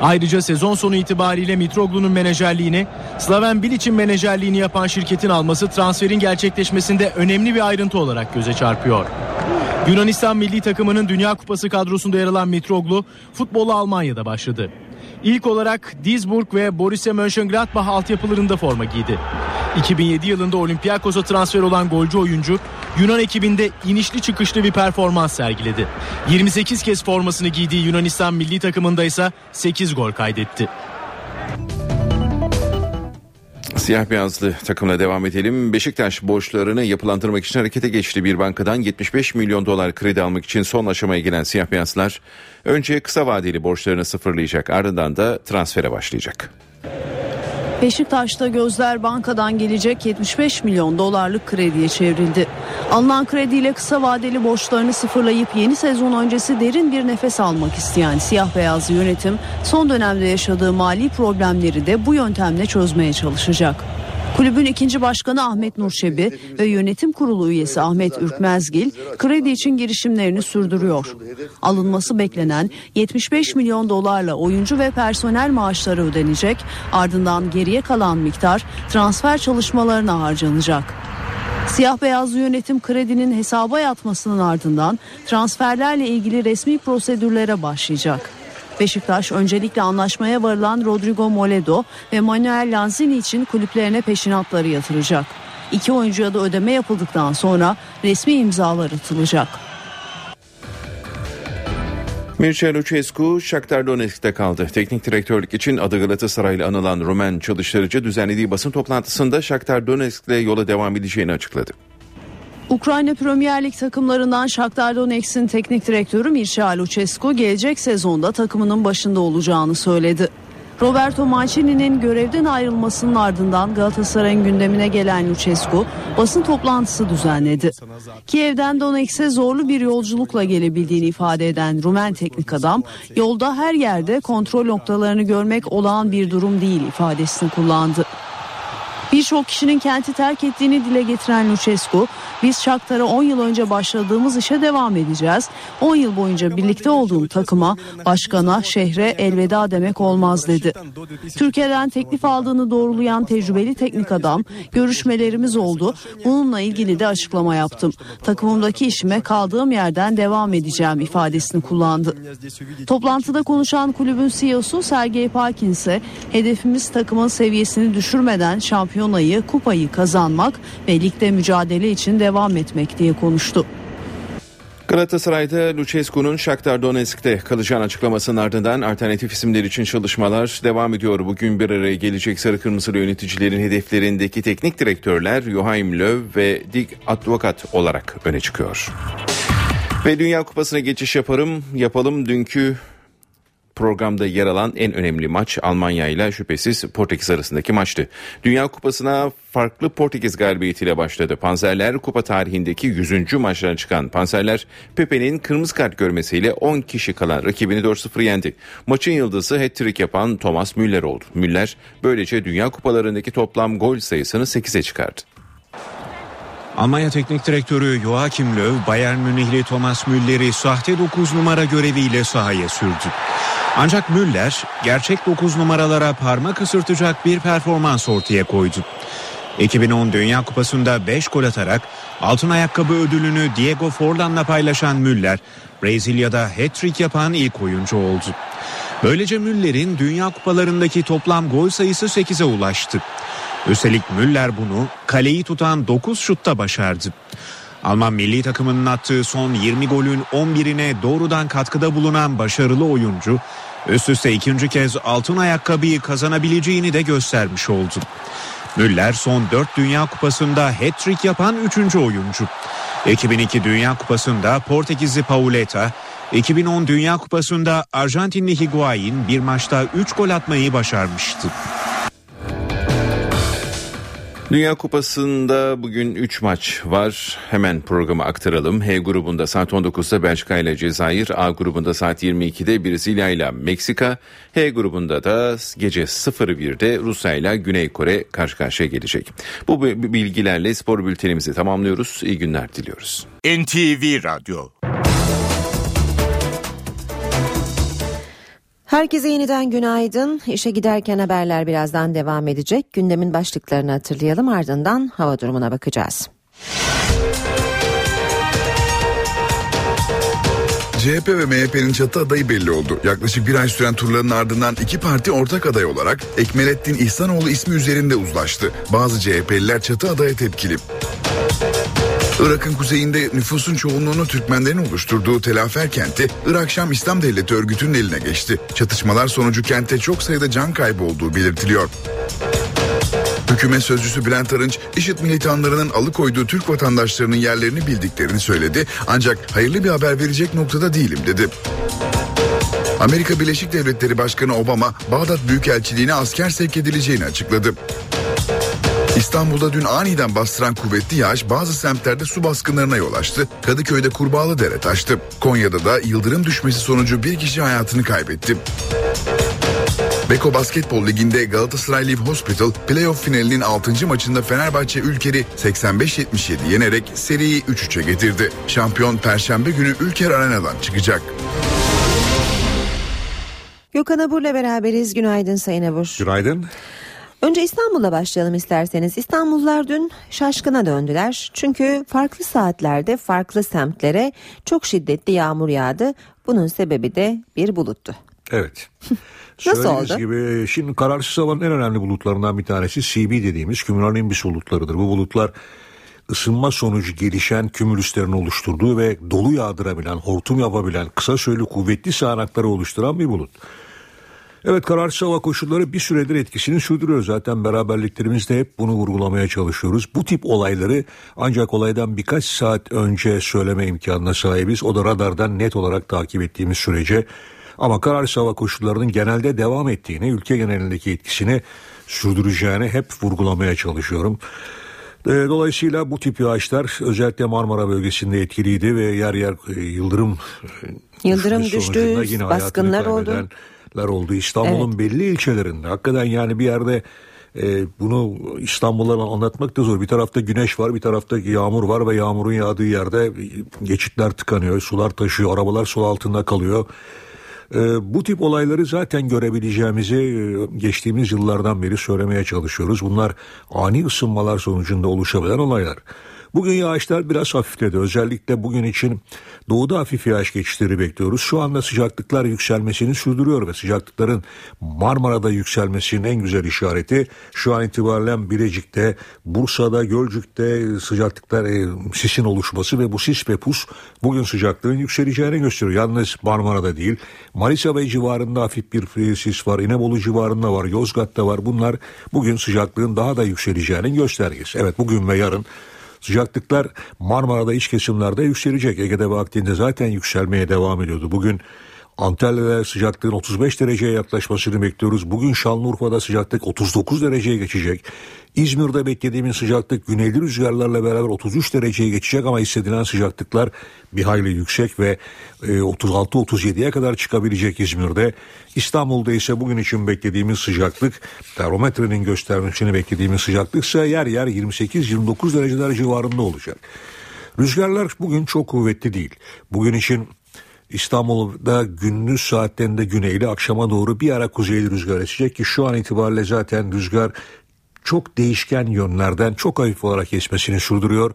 Ayrıca sezon sonu itibariyle Mitroglu'nun menajerliğini Slaven Bilic'in menajerliğini yapan şirketin alması transferin gerçekleşmesinde önemli bir ayrıntı olarak göze çarpıyor. Yunanistan milli takımının Dünya Kupası kadrosunda yer alan Mitroglu futbola Almanya'da başladı. İlk olarak Duisburg ve Borussia Mönchengladbach altyapılarında forma giydi. 2007 yılında Olympiakos'a transfer olan golcü oyuncu Yunan ekibinde inişli çıkışlı bir performans sergiledi. 28 kez formasını giydiği Yunanistan milli takımında ise 8 gol kaydetti. Siyah beyazlı takımla devam edelim. Beşiktaş borçlarını yapılandırmak için harekete geçti. Bir bankadan 75 milyon dolar kredi almak için son aşamaya gelen siyah beyazlar önce kısa vadeli borçlarını sıfırlayacak ardından da transfere başlayacak. Beşiktaş'ta gözler bankadan gelecek 75 milyon dolarlık krediye çevrildi. Alınan krediyle kısa vadeli borçlarını sıfırlayıp yeni sezon öncesi derin bir nefes almak isteyen siyah beyaz yönetim son dönemde yaşadığı mali problemleri de bu yöntemle çözmeye çalışacak. Kulübün ikinci başkanı Ahmet Nurşebi ve yönetim kurulu üyesi Ahmet Ürkmezgil kredi için girişimlerini sürdürüyor. Alınması beklenen 75 milyon dolarla oyuncu ve personel maaşları ödenecek ardından geriye kalan miktar transfer çalışmalarına harcanacak. Siyah beyazlı yönetim kredinin hesaba yatmasının ardından transferlerle ilgili resmi prosedürlere başlayacak. Beşiktaş öncelikle anlaşmaya varılan Rodrigo Moledo ve Manuel Lanzini için kulüplerine peşinatları yatıracak. İki oyuncuya da ödeme yapıldıktan sonra resmi imzalar atılacak. Mircea Lucescu Shakhtar Donetsk'te kaldı. Teknik direktörlük için adı Galatasaray'la anılan Roman çalıştırıcı düzenlediği basın toplantısında Shakhtar Donetsk'le yola devam edeceğini açıkladı. Ukrayna Premier Lig takımlarından Shakhtar Donetsk'in teknik direktörü Mircea Lucescu gelecek sezonda takımının başında olacağını söyledi. Roberto Mancini'nin görevden ayrılmasının ardından Galatasaray'ın gündemine gelen Lucescu basın toplantısı düzenledi. Kiev'den Donetsk'e zorlu bir yolculukla gelebildiğini ifade eden Rumen teknik adam, yolda her yerde kontrol noktalarını görmek olağan bir durum değil ifadesini kullandı. Birçok kişinin kenti terk ettiğini dile getiren Lucescu, biz Shakhtar'a 10 yıl önce başladığımız işe devam edeceğiz. 10 yıl boyunca birlikte olduğum takıma, başkana, şehre elveda demek olmaz dedi. Türkiye'den teklif aldığını doğrulayan tecrübeli teknik adam, görüşmelerimiz oldu. Bununla ilgili de açıklama yaptım. Takımımdaki işime kaldığım yerden devam edeceğim ifadesini kullandı. Toplantıda konuşan kulübün CEO'su Sergey Parkin ise hedefimiz takımın seviyesini düşürmeden şampiyonayı, kupayı kazanmak ve ligde mücadele için devam etmek diye konuştu. Galatasaray'da Lucescu'nun Shakhtar Donetsk'te kalacağını açıklamasının ardından alternatif isimler için çalışmalar devam ediyor. Bugün bir araya gelecek sarı kırmızılı yöneticilerin hedeflerindeki teknik direktörler Joachim Löw ve Dick Advokat olarak öne çıkıyor. Ve Dünya Kupası'na geçiş yaparım. Yapalım dünkü programda yer alan en önemli maç Almanya ile şüphesiz Portekiz arasındaki maçtı. Dünya Kupası'na farklı Portekiz galibiyetiyle başladı. Panzerler kupa tarihindeki 100. maçlarına çıkan Panzerler Pepe'nin kırmızı kart görmesiyle 10 kişi kalan rakibini 4-0 yendi. Maçın yıldızı hat-trick yapan Thomas Müller oldu. Müller böylece Dünya Kupalarındaki toplam gol sayısını 8'e çıkardı. Almanya Teknik Direktörü Joachim Löw, Bayern Münihli Thomas Müller'i sahte 9 numara göreviyle sahaya sürdü. Ancak Müller gerçek 9 numaralara parmak ısırtacak bir performans ortaya koydu. 2010 Dünya Kupası'nda 5 gol atarak altın ayakkabı ödülünü Diego Forlan'la paylaşan Müller, Brezilya'da hat-trick yapan ilk oyuncu oldu. Böylece Müller'in Dünya Kupalarındaki toplam gol sayısı 8'e ulaştı. Üstelik Müller bunu kaleyi tutan 9 şutta başardı. Alman milli takımının attığı son 20 golün 11'ine doğrudan katkıda bulunan başarılı oyuncu üst üste ikinci kez altın ayakkabıyı kazanabileceğini de göstermiş oldu. Müller son 4 Dünya Kupası'nda hat-trick yapan 3. oyuncu. 2002 Dünya Kupası'nda Portekizli Pauleta, 2010 Dünya Kupası'nda Arjantinli Higuain bir maçta 3 gol atmayı başarmıştı. Dünya Kupası'nda bugün 3 maç var. Hemen programı aktaralım. H grubunda saat 19'da Belçika ile Cezayir, A grubunda saat 22'de Brezilya ile Meksika, H grubunda da gece 01'de Rusya ile Güney Kore karşı karşıya gelecek. Bu bilgilerle spor bültenimizi tamamlıyoruz. İyi günler diliyoruz. NTV Radyo Herkese yeniden günaydın. İşe giderken haberler birazdan devam edecek. Gündemin başlıklarını hatırlayalım ardından hava durumuna bakacağız. CHP ve MHP'nin çatı adayı belli oldu. Yaklaşık bir ay süren turların ardından iki parti ortak aday olarak Ekmelettin İhsanoğlu ismi üzerinde uzlaştı. Bazı CHP'liler çatı adaya tepkili. Irak'ın kuzeyinde nüfusun çoğunluğunu Türkmenlerin oluşturduğu Telafer kenti Irak Şam İslam Devleti örgütünün eline geçti. Çatışmalar sonucu kente çok sayıda can kaybı olduğu belirtiliyor. Hükümet sözcüsü Bülent Arınç, IŞİD militanlarının alıkoyduğu Türk vatandaşlarının yerlerini bildiklerini söyledi. Ancak hayırlı bir haber verecek noktada değilim dedi. Amerika Birleşik Devletleri Başkanı Obama, Bağdat Büyükelçiliğine asker sevk edileceğini açıkladı. İstanbul'da dün aniden bastıran kuvvetli yağış bazı semtlerde su baskınlarına yol açtı. Kadıköy'de Kurbağalı Dere taştı. Konya'da da yıldırım düşmesi sonucu bir kişi hayatını kaybetti. Beko Basketbol Ligi'nde Galatasaray Live Hospital playoff finalinin 6. maçında Fenerbahçe Ülker'i 85-77 yenerek seriyi 3-3'e getirdi. Şampiyon Perşembe günü Ülker Arena'dan çıkacak. Gökhan Abur'la beraberiz. Günaydın Sayın Abur. Günaydın. Önce İstanbul'la başlayalım isterseniz. İstanbullular dün şaşkına döndüler. Çünkü farklı saatlerde farklı semtlere çok şiddetli yağmur yağdı. Bunun sebebi de bir buluttu. Evet. Nasıl Söylediğiniz oldu? gibi şimdi kararsız havanın en önemli bulutlarından bir tanesi CB dediğimiz kümülonimbüs bulutlarıdır. Bu bulutlar ısınma sonucu gelişen kümülüslerin oluşturduğu ve dolu yağdırabilen, hortum yapabilen, kısa süreli kuvvetli sağanakları oluşturan bir bulut. Evet kararsız hava koşulları bir süredir etkisini sürdürüyor. Zaten beraberliklerimizde hep bunu vurgulamaya çalışıyoruz. Bu tip olayları ancak olaydan birkaç saat önce söyleme imkanına sahibiz. O da radardan net olarak takip ettiğimiz sürece. Ama kararsız hava koşullarının genelde devam ettiğini, ülke genelindeki etkisini sürdüreceğini hep vurgulamaya çalışıyorum. E, Dolayısıyla bu tip yağışlar özellikle Marmara bölgesinde etkiliydi ve yer yer e, yıldırım e, Yıldırım düştü, baskınlar oldu. Kaybedenler oldu. İstanbul'un belli ilçelerinde hakikaten yani bir yerde e, bunu İstanbul'a anlatmak da zor. Bir tarafta güneş var, bir tarafta yağmur var ve yağmurun yağdığı yerde geçitler tıkanıyor, sular taşıyor, arabalar su altında kalıyor. E, bu tip olayları zaten görebileceğimizi e, geçtiğimiz yıllardan beri söylemeye çalışıyoruz. Bunlar ani ısınmalar sonucunda oluşabilen olaylar. Bugün yağışlar biraz hafifledi. Özellikle bugün için doğuda hafif yağış geçişleri bekliyoruz. Şu anda sıcaklıklar yükselmesini sürdürüyor ve sıcaklıkların Marmara'da yükselmesinin en güzel işareti şu an itibaren Bilecik'te, Bursa'da, Gölcük'te sıcaklıklar e, sisin oluşması ve bu sis ve pus bugün sıcaklığın yükseleceğini gösteriyor. Yalnız Marmara'da değil, Manisa ve civarında hafif bir e, sis var, İnebolu civarında var, Yozgat'ta var. Bunlar bugün sıcaklığın daha da yükseleceğinin göstergesi. Evet bugün ve yarın Sıcaklıklar Marmara'da iç kesimlerde yükselecek. Ege'de ve Akdeniz'de zaten yükselmeye devam ediyordu. Bugün Antalya'da sıcaklığın 35 dereceye yaklaşmasını bekliyoruz. Bugün Şanlıurfa'da sıcaklık 39 dereceye geçecek. İzmir'de beklediğimiz sıcaklık güneyli rüzgarlarla beraber 33 dereceye geçecek ama hissedilen sıcaklıklar bir hayli yüksek ve e, 36-37'ye kadar çıkabilecek İzmir'de. İstanbul'da ise bugün için beklediğimiz sıcaklık termometrenin göstermesini beklediğimiz sıcaklık ise yer yer 28-29 dereceler civarında olacak. Rüzgarlar bugün çok kuvvetli değil. Bugün için İstanbul'da gündüz saatlerinde güneyli akşama doğru bir ara kuzeyli rüzgar esecek ki şu an itibariyle zaten rüzgar çok değişken yönlerden çok hafif olarak esmesini sürdürüyor.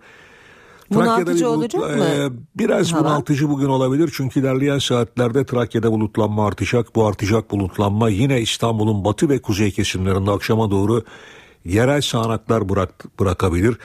Bunaltıcı Trakya'da bir olacak mı? e, biraz Hava? bunaltıcı bugün olabilir çünkü ilerleyen saatlerde Trakya'da bulutlanma artacak. Bu artacak bulutlanma yine İstanbul'un batı ve kuzey kesimlerinde akşama doğru yerel sağanaklar bırak, bırakabilir.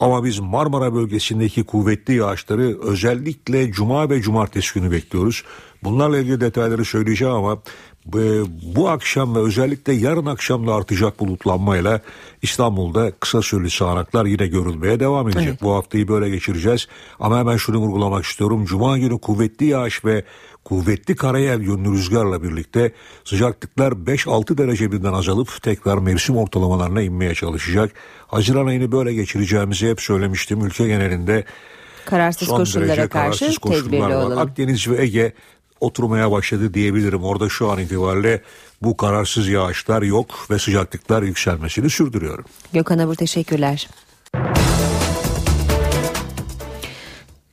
Ama biz Marmara bölgesindeki kuvvetli yağışları özellikle cuma ve cumartesi günü bekliyoruz. Bunlarla ilgili detayları söyleyeceğim ama bu, akşam ve özellikle yarın akşam da artacak bulutlanmayla İstanbul'da kısa süreli sağanaklar yine görülmeye devam edecek. Evet. Bu haftayı böyle geçireceğiz. Ama hemen şunu vurgulamak istiyorum. Cuma günü kuvvetli yağış ve kuvvetli karayel yönlü rüzgarla birlikte sıcaklıklar 5-6 derece birden azalıp tekrar mevsim ortalamalarına inmeye çalışacak. Haziran ayını böyle geçireceğimizi hep söylemiştim. Ülke genelinde Kararsız son koşullara derece karşı kararsız koşullar tedbirli var. olalım. Akdeniz ve Ege oturmaya başladı diyebilirim. Orada şu an itibariyle bu kararsız yağışlar yok ve sıcaklıklar yükselmesini sürdürüyor. Gökhan Abur teşekkürler.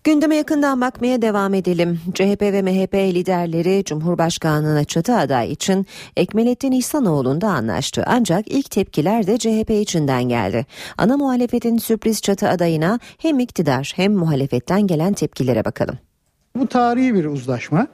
Gündeme yakından bakmaya devam edelim. CHP ve MHP liderleri Cumhurbaşkanlığına çatı aday için Ekmelettin İhsanoğlu'nda anlaştı. Ancak ilk tepkiler de CHP içinden geldi. Ana muhalefetin sürpriz çatı adayına hem iktidar hem muhalefetten gelen tepkilere bakalım. Bu tarihi bir uzlaşma.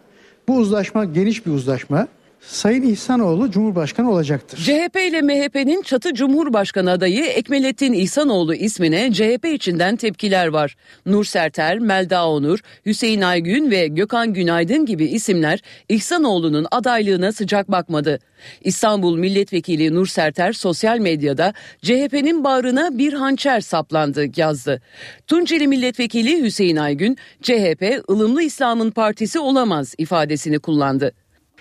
Bu uzlaşma geniş bir uzlaşma. Sayın İhsanoğlu Cumhurbaşkanı olacaktır. CHP ile MHP'nin çatı Cumhurbaşkanı adayı Ekmelettin İhsanoğlu ismine CHP içinden tepkiler var. Nur Serter, Melda Onur, Hüseyin Aygün ve Gökhan Günaydın gibi isimler İhsanoğlu'nun adaylığına sıcak bakmadı. İstanbul Milletvekili Nur Serter sosyal medyada CHP'nin bağrına bir hançer saplandı yazdı. Tunceli Milletvekili Hüseyin Aygün CHP ılımlı İslam'ın partisi olamaz ifadesini kullandı.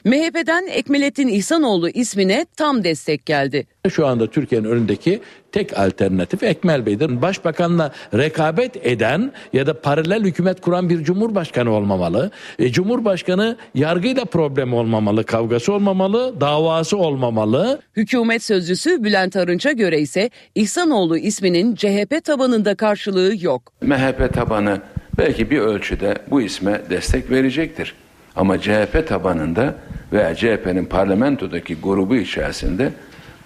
MHP'den Ekmelettin İhsanoğlu ismine tam destek geldi. Şu anda Türkiye'nin önündeki tek alternatif Ekmel Bey'dir. Başbakanla rekabet eden ya da paralel hükümet kuran bir cumhurbaşkanı olmamalı. E, cumhurbaşkanı yargıyla problem olmamalı, kavgası olmamalı, davası olmamalı. Hükümet sözcüsü Bülent Arınç'a göre ise İhsanoğlu isminin CHP tabanında karşılığı yok. MHP tabanı belki bir ölçüde bu isme destek verecektir. Ama CHP tabanında veya CHP'nin parlamentodaki grubu içerisinde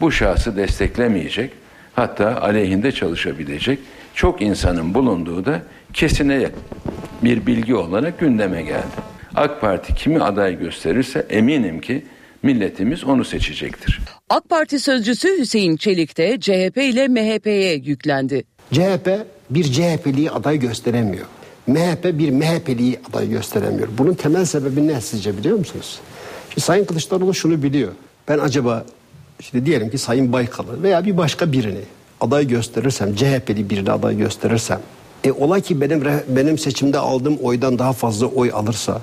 bu şahsı desteklemeyecek, hatta aleyhinde çalışabilecek çok insanın bulunduğu da kesine bir bilgi olarak gündeme geldi. AK Parti kimi aday gösterirse eminim ki milletimiz onu seçecektir. AK Parti sözcüsü Hüseyin Çelik de CHP ile MHP'ye yüklendi. CHP bir CHP'liyi aday gösteremiyor. MHP bir MHP'liyi aday gösteremiyor. Bunun temel sebebi ne sizce biliyor musunuz? Şimdi Sayın Kılıçdaroğlu şunu biliyor. Ben acaba işte diyelim ki Sayın Baykal'ı veya bir başka birini aday gösterirsem, CHP'li birini aday gösterirsem, e ola ki benim benim seçimde aldığım oydan daha fazla oy alırsa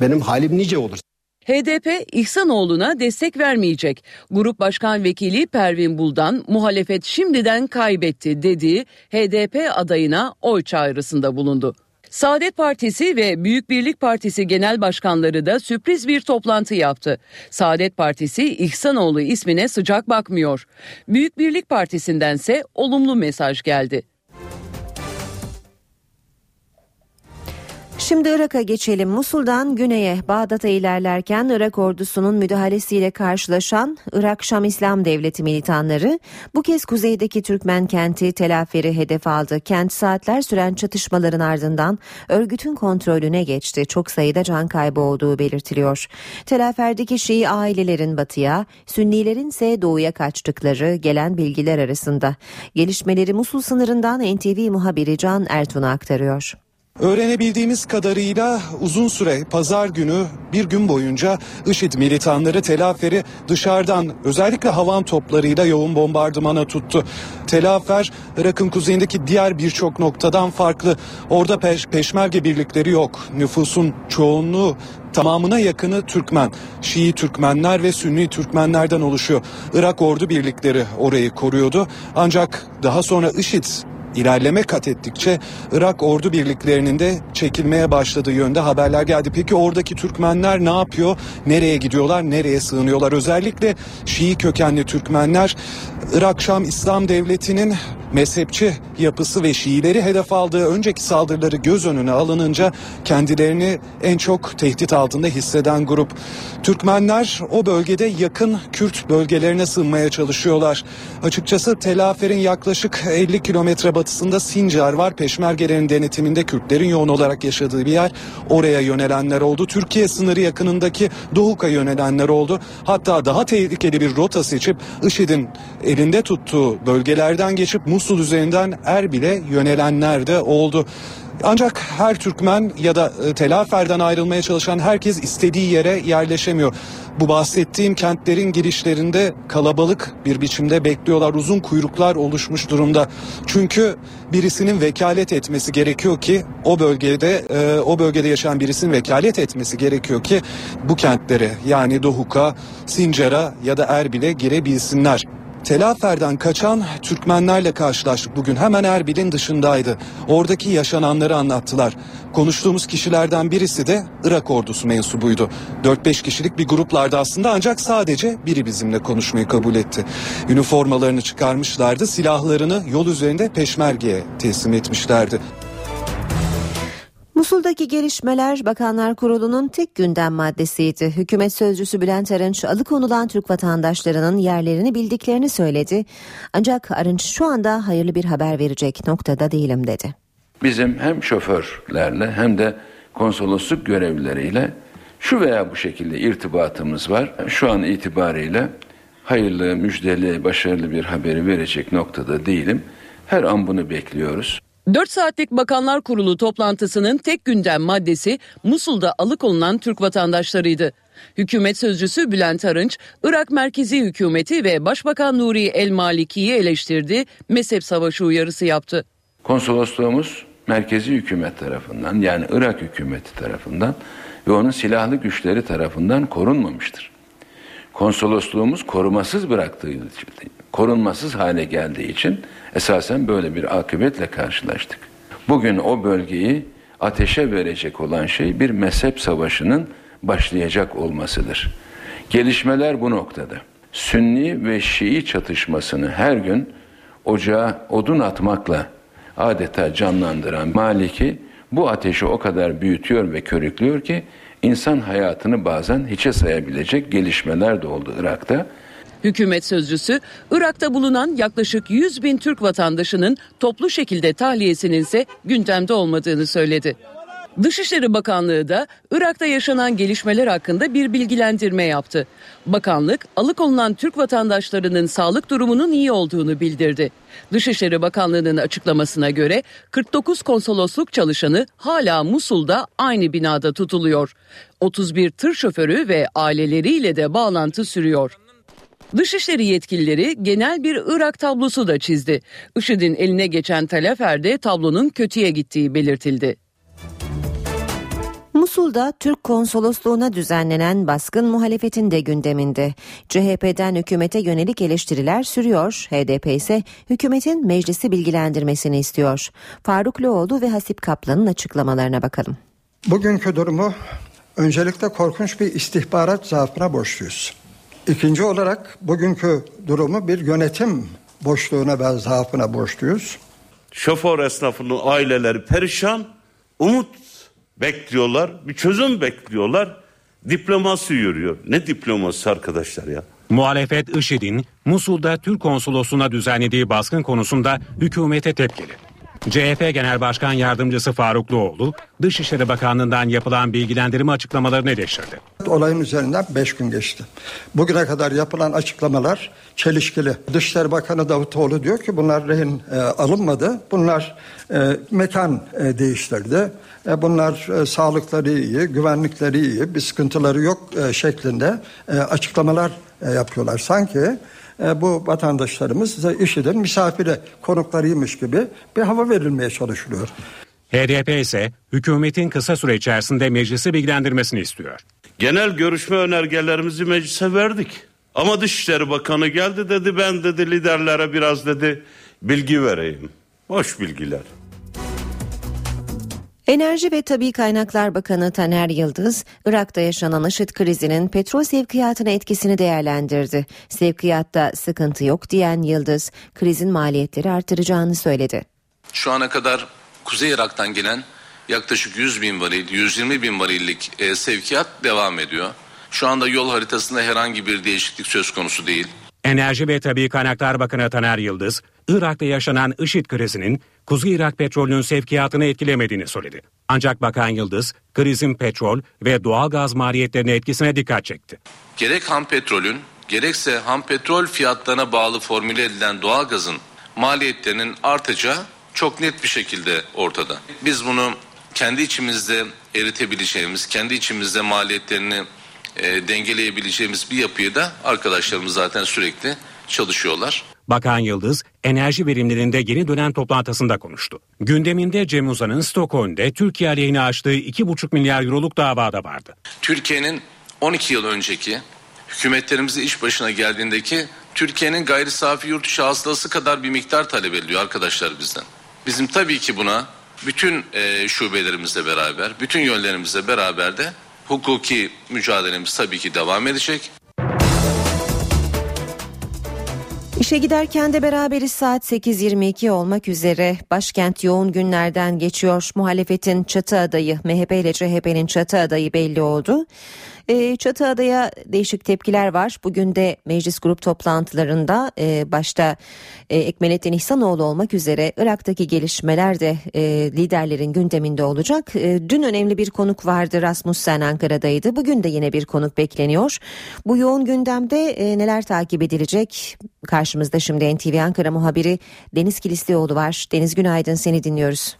benim halim nice olur. HDP İhsanoğlu'na destek vermeyecek. Grup Başkan Vekili Pervin Buldan muhalefet şimdiden kaybetti dediği HDP adayına oy çağrısında bulundu. Saadet Partisi ve Büyük Birlik Partisi genel başkanları da sürpriz bir toplantı yaptı. Saadet Partisi İhsanoğlu ismine sıcak bakmıyor. Büyük Birlik Partisi'ndense olumlu mesaj geldi. Şimdi Irak'a geçelim. Musul'dan güneye Bağdat'a ilerlerken Irak ordusunun müdahalesiyle karşılaşan Irak Şam İslam Devleti militanları bu kez kuzeydeki Türkmen kenti Telafer'i hedef aldı. Kent saatler süren çatışmaların ardından örgütün kontrolüne geçti. Çok sayıda can kaybı olduğu belirtiliyor. Telafer'deki Şii ailelerin batıya, Sünnilerin ise doğuya kaçtıkları gelen bilgiler arasında. Gelişmeleri Musul sınırından NTV muhabiri Can Ertun'a aktarıyor. Öğrenebildiğimiz kadarıyla uzun süre pazar günü bir gün boyunca IŞİD militanları Telafer'i dışarıdan özellikle havan toplarıyla yoğun bombardımana tuttu. Telafer Irak'ın kuzeyindeki diğer birçok noktadan farklı. Orada peş, peşmerge birlikleri yok. Nüfusun çoğunluğu tamamına yakını Türkmen. Şii Türkmenler ve Sünni Türkmenlerden oluşuyor. Irak ordu birlikleri orayı koruyordu. Ancak daha sonra IŞİD ilerleme kat ettikçe Irak ordu birliklerinin de çekilmeye başladığı yönde haberler geldi. Peki oradaki Türkmenler ne yapıyor? Nereye gidiyorlar? Nereye sığınıyorlar? Özellikle Şii kökenli Türkmenler Irak Şam İslam Devleti'nin mezhepçi yapısı ve Şiileri hedef aldığı önceki saldırıları göz önüne alınınca kendilerini en çok tehdit altında hisseden grup. Türkmenler o bölgede yakın Kürt bölgelerine sığınmaya çalışıyorlar. Açıkçası Telafer'in yaklaşık 50 kilometre batısında Sincar var. Peşmergelerin denetiminde Kürtlerin yoğun olarak yaşadığı bir yer. Oraya yönelenler oldu. Türkiye sınırı yakınındaki Doğuk'a yönelenler oldu. Hatta daha tehlikeli bir rota seçip IŞİD'in elinde tuttuğu bölgelerden geçip Musul üzerinden Erbil'e yönelenler de oldu. Ancak her Türkmen ya da e, Telafer'den ayrılmaya çalışan herkes istediği yere yerleşemiyor. Bu bahsettiğim kentlerin girişlerinde kalabalık bir biçimde bekliyorlar. Uzun kuyruklar oluşmuş durumda. Çünkü birisinin vekalet etmesi gerekiyor ki o bölgede e, o bölgede yaşayan birisinin vekalet etmesi gerekiyor ki bu kentlere yani Dohuk'a, Sincar'a ya da Erbil'e girebilsinler. Telafer'den kaçan Türkmenlerle karşılaştık bugün. Hemen Erbil'in dışındaydı. Oradaki yaşananları anlattılar. Konuştuğumuz kişilerden birisi de Irak ordusu mensubuydu. 4-5 kişilik bir gruplardı aslında ancak sadece biri bizimle konuşmayı kabul etti. Üniformalarını çıkarmışlardı, silahlarını yol üzerinde peşmergeye teslim etmişlerdi. Musul'daki gelişmeler Bakanlar Kurulu'nun tek gündem maddesiydi. Hükümet sözcüsü Bülent Arınç alıkonulan Türk vatandaşlarının yerlerini bildiklerini söyledi. Ancak Arınç şu anda hayırlı bir haber verecek noktada değilim dedi. Bizim hem şoförlerle hem de konsolosluk görevlileriyle Şu veya bu şekilde irtibatımız var. Şu an itibariyle hayırlı, müjdeli, başarılı bir haberi verecek noktada değilim. Her an bunu bekliyoruz. 4 saatlik Bakanlar Kurulu toplantısının tek gündem maddesi Musul'da alıkonulan Türk vatandaşlarıydı. Hükümet sözcüsü Bülent Arınç, Irak merkezi hükümeti ve Başbakan Nuri El Maliki'yi eleştirdi, mezhep savaşı uyarısı yaptı. Konsolosluğumuz merkezi hükümet tarafından yani Irak hükümeti tarafından ve onun silahlı güçleri tarafından korunmamıştır. Konsolosluğumuz korumasız bıraktığı için, korunmasız hale geldiği için esasen böyle bir akıbetle karşılaştık. Bugün o bölgeyi ateşe verecek olan şey bir mezhep savaşının başlayacak olmasıdır. Gelişmeler bu noktada. Sünni ve Şii çatışmasını her gün ocağa odun atmakla adeta canlandıran Maliki bu ateşi o kadar büyütüyor ve körüklüyor ki insan hayatını bazen hiçe sayabilecek gelişmeler de oldu Irak'ta. Hükümet sözcüsü Irak'ta bulunan yaklaşık 100 bin Türk vatandaşının toplu şekilde tahliyesinin ise gündemde olmadığını söyledi. Dışişleri Bakanlığı da Irak'ta yaşanan gelişmeler hakkında bir bilgilendirme yaptı. Bakanlık alıkonulan Türk vatandaşlarının sağlık durumunun iyi olduğunu bildirdi. Dışişleri Bakanlığı'nın açıklamasına göre 49 konsolosluk çalışanı hala Musul'da aynı binada tutuluyor. 31 tır şoförü ve aileleriyle de bağlantı sürüyor. Dışişleri yetkilileri genel bir Irak tablosu da çizdi. IŞİD'in eline geçen Talafer'de tablonun kötüye gittiği belirtildi. Musul'da Türk konsolosluğuna düzenlenen baskın muhalefetin de gündeminde. CHP'den hükümete yönelik eleştiriler sürüyor. HDP ise hükümetin meclisi bilgilendirmesini istiyor. Faruk Loğlu ve Hasip Kaplan'ın açıklamalarına bakalım. Bugünkü durumu öncelikle korkunç bir istihbarat zaafına borçluyuz. İkinci olarak bugünkü durumu bir yönetim boşluğuna ve zaafına borçluyuz. Şoför esnafının aileleri perişan, umut bekliyorlar, bir çözüm bekliyorlar. Diplomasi yürüyor. Ne diploması arkadaşlar ya? Muhalefet IŞİD'in Musul'da Türk konsolosluğuna düzenlediği baskın konusunda hükümete tepkili. CHP Genel Başkan Yardımcısı Farukluoğlu, Dışişleri Bakanlığı'ndan yapılan bilgilendirme açıklamalarını eleştirdi. Olayın üzerinden 5 gün geçti. Bugüne kadar yapılan açıklamalar çelişkili. Dışişleri Bakanı Davutoğlu diyor ki bunlar rehin e, alınmadı. Bunlar e, mekan e, değiştirdi. E, bunlar e, sağlıkları iyi, güvenlikleri iyi, bir sıkıntıları yok e, şeklinde e, açıklamalar e, yapıyorlar. Sanki e, bu vatandaşlarımız IŞİD'in misafiri konuklarıymış gibi bir hava verilmeye çalışılıyor. HDP ise hükümetin kısa süre içerisinde meclisi bilgilendirmesini istiyor. Genel görüşme önergelerimizi meclise verdik. Ama Dışişleri Bakanı geldi dedi ben dedi liderlere biraz dedi bilgi vereyim. Boş bilgiler. Enerji ve Tabi Kaynaklar Bakanı Taner Yıldız, Irak'ta yaşanan IŞİD krizinin petrol sevkiyatına etkisini değerlendirdi. Sevkiyatta sıkıntı yok diyen Yıldız, krizin maliyetleri artıracağını söyledi. Şu ana kadar Kuzey Irak'tan gelen yaklaşık 100 bin varil, 120 bin varillik e, sevkiyat devam ediyor. Şu anda yol haritasında herhangi bir değişiklik söz konusu değil. Enerji ve Tabi Kaynaklar Bakanı Taner Yıldız, Irak'ta yaşanan IŞİD krizinin Kuzey Irak petrolünün sevkiyatını etkilemediğini söyledi. Ancak Bakan Yıldız, krizin petrol ve doğal gaz maliyetlerine etkisine dikkat çekti. Gerek ham petrolün gerekse ham petrol fiyatlarına bağlı formüle edilen doğal gazın maliyetlerinin artacağı çok net bir şekilde ortada. Biz bunu kendi içimizde eritebileceğimiz, kendi içimizde maliyetlerini e, dengeleyebileceğimiz bir yapıyı da arkadaşlarımız zaten sürekli çalışıyorlar. Bakan Yıldız, enerji verimlerinde yeni dönem toplantısında konuştu. Gündeminde Cem Uzan'ın Stockholm'de Türkiye aleyhine açtığı 2,5 milyar euroluk davada vardı. Türkiye'nin 12 yıl önceki hükümetlerimizi iş başına geldiğindeki Türkiye'nin gayri safi yurt içi hasılası kadar bir miktar talep ediliyor arkadaşlar bizden. Bizim tabii ki buna bütün e, şubelerimizle beraber, bütün yönlerimizle beraber de hukuki mücadelemiz tabii ki devam edecek. İşe giderken de beraberiz saat 8.22 olmak üzere. Başkent yoğun günlerden geçiyor. Muhalefetin çatı adayı MHP ile CHP'nin çatı adayı belli oldu. E, Çatıada'ya değişik tepkiler var. Bugün de meclis grup toplantılarında e, başta e, Ekmelettin İhsanoğlu olmak üzere Irak'taki gelişmeler de e, liderlerin gündeminde olacak. E, dün önemli bir konuk vardı Rasmussen Ankara'daydı. Bugün de yine bir konuk bekleniyor. Bu yoğun gündemde neler takip edilecek? Karşımızda şimdi NTV Ankara muhabiri Deniz Kilislioğlu var. Deniz günaydın seni dinliyoruz.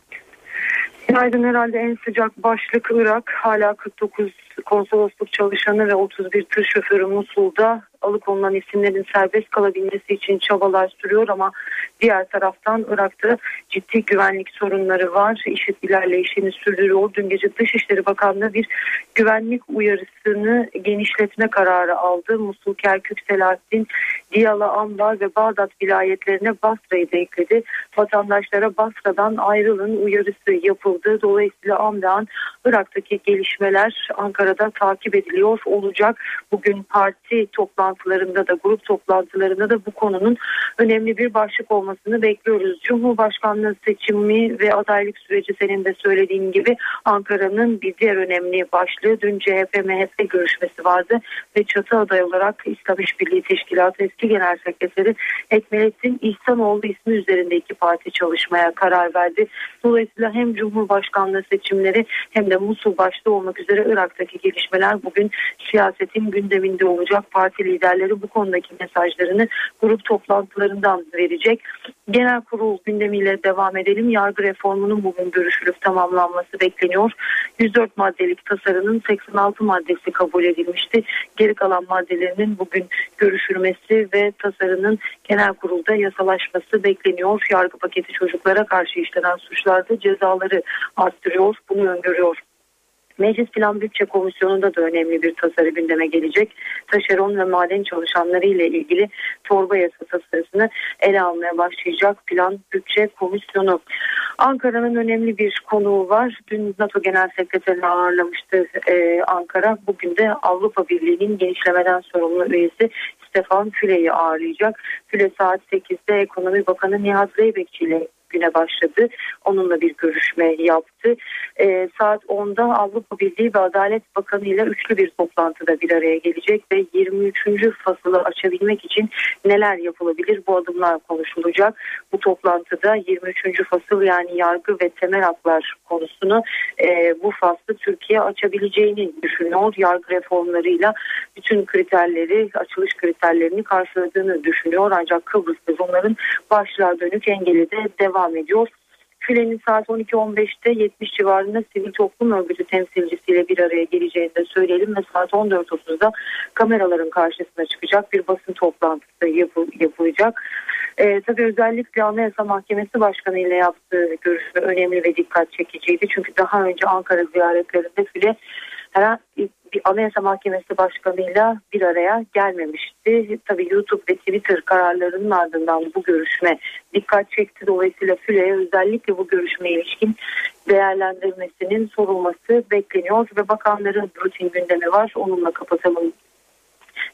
Günaydın herhalde en sıcak başlık Irak. Hala 49 konsolosluk çalışanı ve 31 tır şoförü Musul'da alıkonulan isimlerin serbest kalabilmesi için çabalar sürüyor ama diğer taraftan Irak'ta ciddi güvenlik sorunları var. IŞİD ilerleyişini sürdürüyor. Dün gece Dışişleri Bakanlığı bir güvenlik uyarısını genişletme kararı aldı. Musul, Kerkük, Selahattin, Diyala, Ambar ve Bağdat vilayetlerine Basra'yı da ekledi. Vatandaşlara Basra'dan ayrılın uyarısı yapıldı. Dolayısıyla Amdan Irak'taki gelişmeler Ankara'da takip ediliyor olacak. Bugün parti toplantılarında da grup toplantılarında da bu konunun önemli bir başlık olmasını bekliyoruz. Cumhurbaşkanlığı seçimi ve adaylık süreci senin de söylediğin gibi Ankara'nın bir diğer önemli başlığı dün CHP-MHP görüşmesi vardı ve çatı aday olarak İslam İşbirliği Teşkilatı eski genel sekreteri Ekmelettin İhsanoğlu ismi üzerinde iki parti çalışmaya karar verdi. Dolayısıyla hem Cumhurbaşkanlığı seçimleri hem de Musul başta olmak üzere Irak'taki gelişmeler bugün siyasetin gündeminde olacak. Parti liderleri bu konudaki mesajlarını grup toplantılarından verecek. Genel kurul gündemiyle devam edelim. Yargı reformunun bugün görüşülüp tamamlanması bekleniyor. 104 maddelik tasarının 86 maddesi kabul edilmişti. Geri kalan maddelerinin bugün görüşülmesi ve tasarının genel kurulda yasalaşması bekleniyor. Yargı paketi çocuklara karşı işlenen suçlarda cezaları arttırıyor. Bunu öngörüyor. Meclis Plan Bütçe Komisyonu'nda da önemli bir tasarı gündeme gelecek. Taşeron ve maden çalışanları ile ilgili torba yasa tasarısını ele almaya başlayacak Plan Bütçe Komisyonu. Ankara'nın önemli bir konuğu var. Dün NATO Genel Sekreterini ağırlamıştı e, Ankara. Bugün de Avrupa Birliği'nin genişlemeden sorumlu üyesi Stefan Füle'yi ağırlayacak. Füle saat 8'de Ekonomi Bakanı Nihat Zeybekçi ile güne başladı. Onunla bir görüşme yaptı. E, saat 10'da Avrupa Birliği ve Adalet Bakanı ile üçlü bir toplantıda bir araya gelecek ve 23. fasılı açabilmek için neler yapılabilir bu adımlar konuşulacak. Bu toplantıda 23. fasıl yani yargı ve temel haklar konusunu e, bu faslı Türkiye açabileceğini düşünüyor. Yargı reformlarıyla bütün kriterleri, açılış kriterlerini karşıladığını düşünüyor. Ancak Kıbrıs'ta bunların başlığa dönük engeli de devam ediyor. Füle'nin saat 12.15'te 70 civarında sivil toplum örgütü temsilcisiyle bir araya geleceğini de söyleyelim ve saat 14.30'da kameraların karşısına çıkacak bir basın toplantısı yapı, yapılacak. Ee, tabii özellikle Anayasa Mahkemesi Başkanı ile yaptığı görüşme önemli ve dikkat çekiciydi. Çünkü daha önce Ankara ziyaretlerinde Füle herhangi bir Anayasa Mahkemesi Başkanı'yla bir araya gelmemişti. Tabii YouTube ve Twitter kararlarının ardından bu görüşme dikkat çekti. Dolayısıyla Füle'ye özellikle bu görüşmeye ilişkin değerlendirmesinin sorulması bekleniyor ve bakanların rutin gündemi var. Onunla kapatalım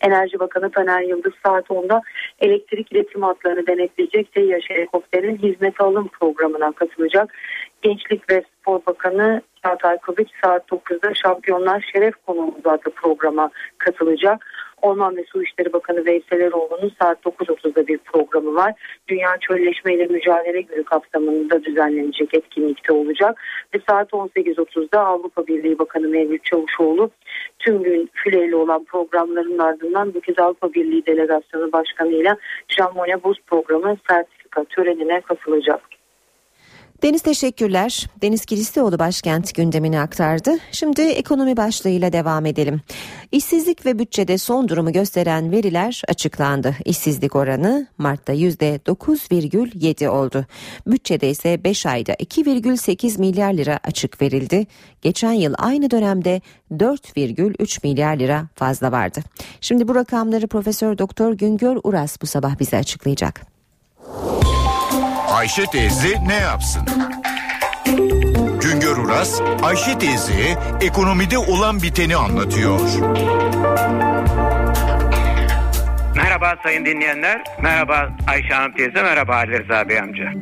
Enerji Bakanı Taner Yıldız saat 10'da elektrik iletim hatlarını denetleyecek TİH helikopterin hizmete alım programına katılacak. Gençlik ve Spor Bakanı Çağatay Kılıç saat 9'da Şampiyonlar Şeref Konuğumuz adlı programa katılacak. Orman ve Su İşleri Bakanı Veysel Eroğlu'nun saat 9.30'da bir programı var. Dünya Çölleşme ile Mücadele Günü kapsamında düzenlenecek etkinlikte olacak. Ve saat 18.30'da Avrupa Birliği Bakanı Mevlüt Çavuşoğlu tüm gün füleyle olan programların ardından bu kez Avrupa Birliği Delegasyonu Başkanı ile Jean Monnet Buz Programı sertifika törenine katılacak. Deniz teşekkürler. Deniz Kilislioğlu başkent gündemini aktardı. Şimdi ekonomi başlığıyla devam edelim. İşsizlik ve bütçede son durumu gösteren veriler açıklandı. İşsizlik oranı Mart'ta %9,7 oldu. Bütçede ise 5 ayda 2,8 milyar lira açık verildi. Geçen yıl aynı dönemde 4,3 milyar lira fazla vardı. Şimdi bu rakamları Profesör Doktor Güngör Uras bu sabah bize açıklayacak. Ayşe teyze ne yapsın? Güngör Uras, Ayşe teyze ekonomide olan biteni anlatıyor. Merhaba sayın dinleyenler, merhaba Ayşe Hanım teyze, merhaba Ali Rıza Bey amca.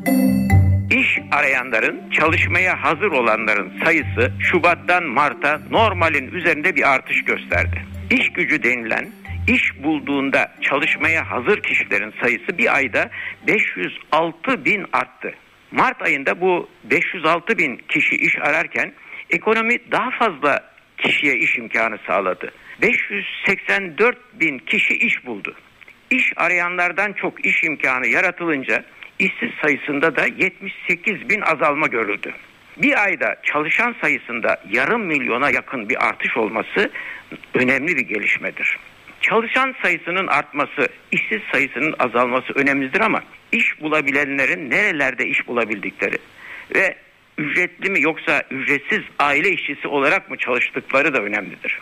İş arayanların, çalışmaya hazır olanların sayısı Şubat'tan Mart'a normalin üzerinde bir artış gösterdi. İş gücü denilen iş bulduğunda çalışmaya hazır kişilerin sayısı bir ayda 506 bin arttı. Mart ayında bu 506 bin kişi iş ararken ekonomi daha fazla kişiye iş imkanı sağladı. 584 bin kişi iş buldu. İş arayanlardan çok iş imkanı yaratılınca işsiz sayısında da 78 bin azalma görüldü. Bir ayda çalışan sayısında yarım milyona yakın bir artış olması önemli bir gelişmedir. Çalışan sayısının artması, işsiz sayısının azalması önemlidir ama iş bulabilenlerin nerelerde iş bulabildikleri ve ücretli mi yoksa ücretsiz aile işçisi olarak mı çalıştıkları da önemlidir.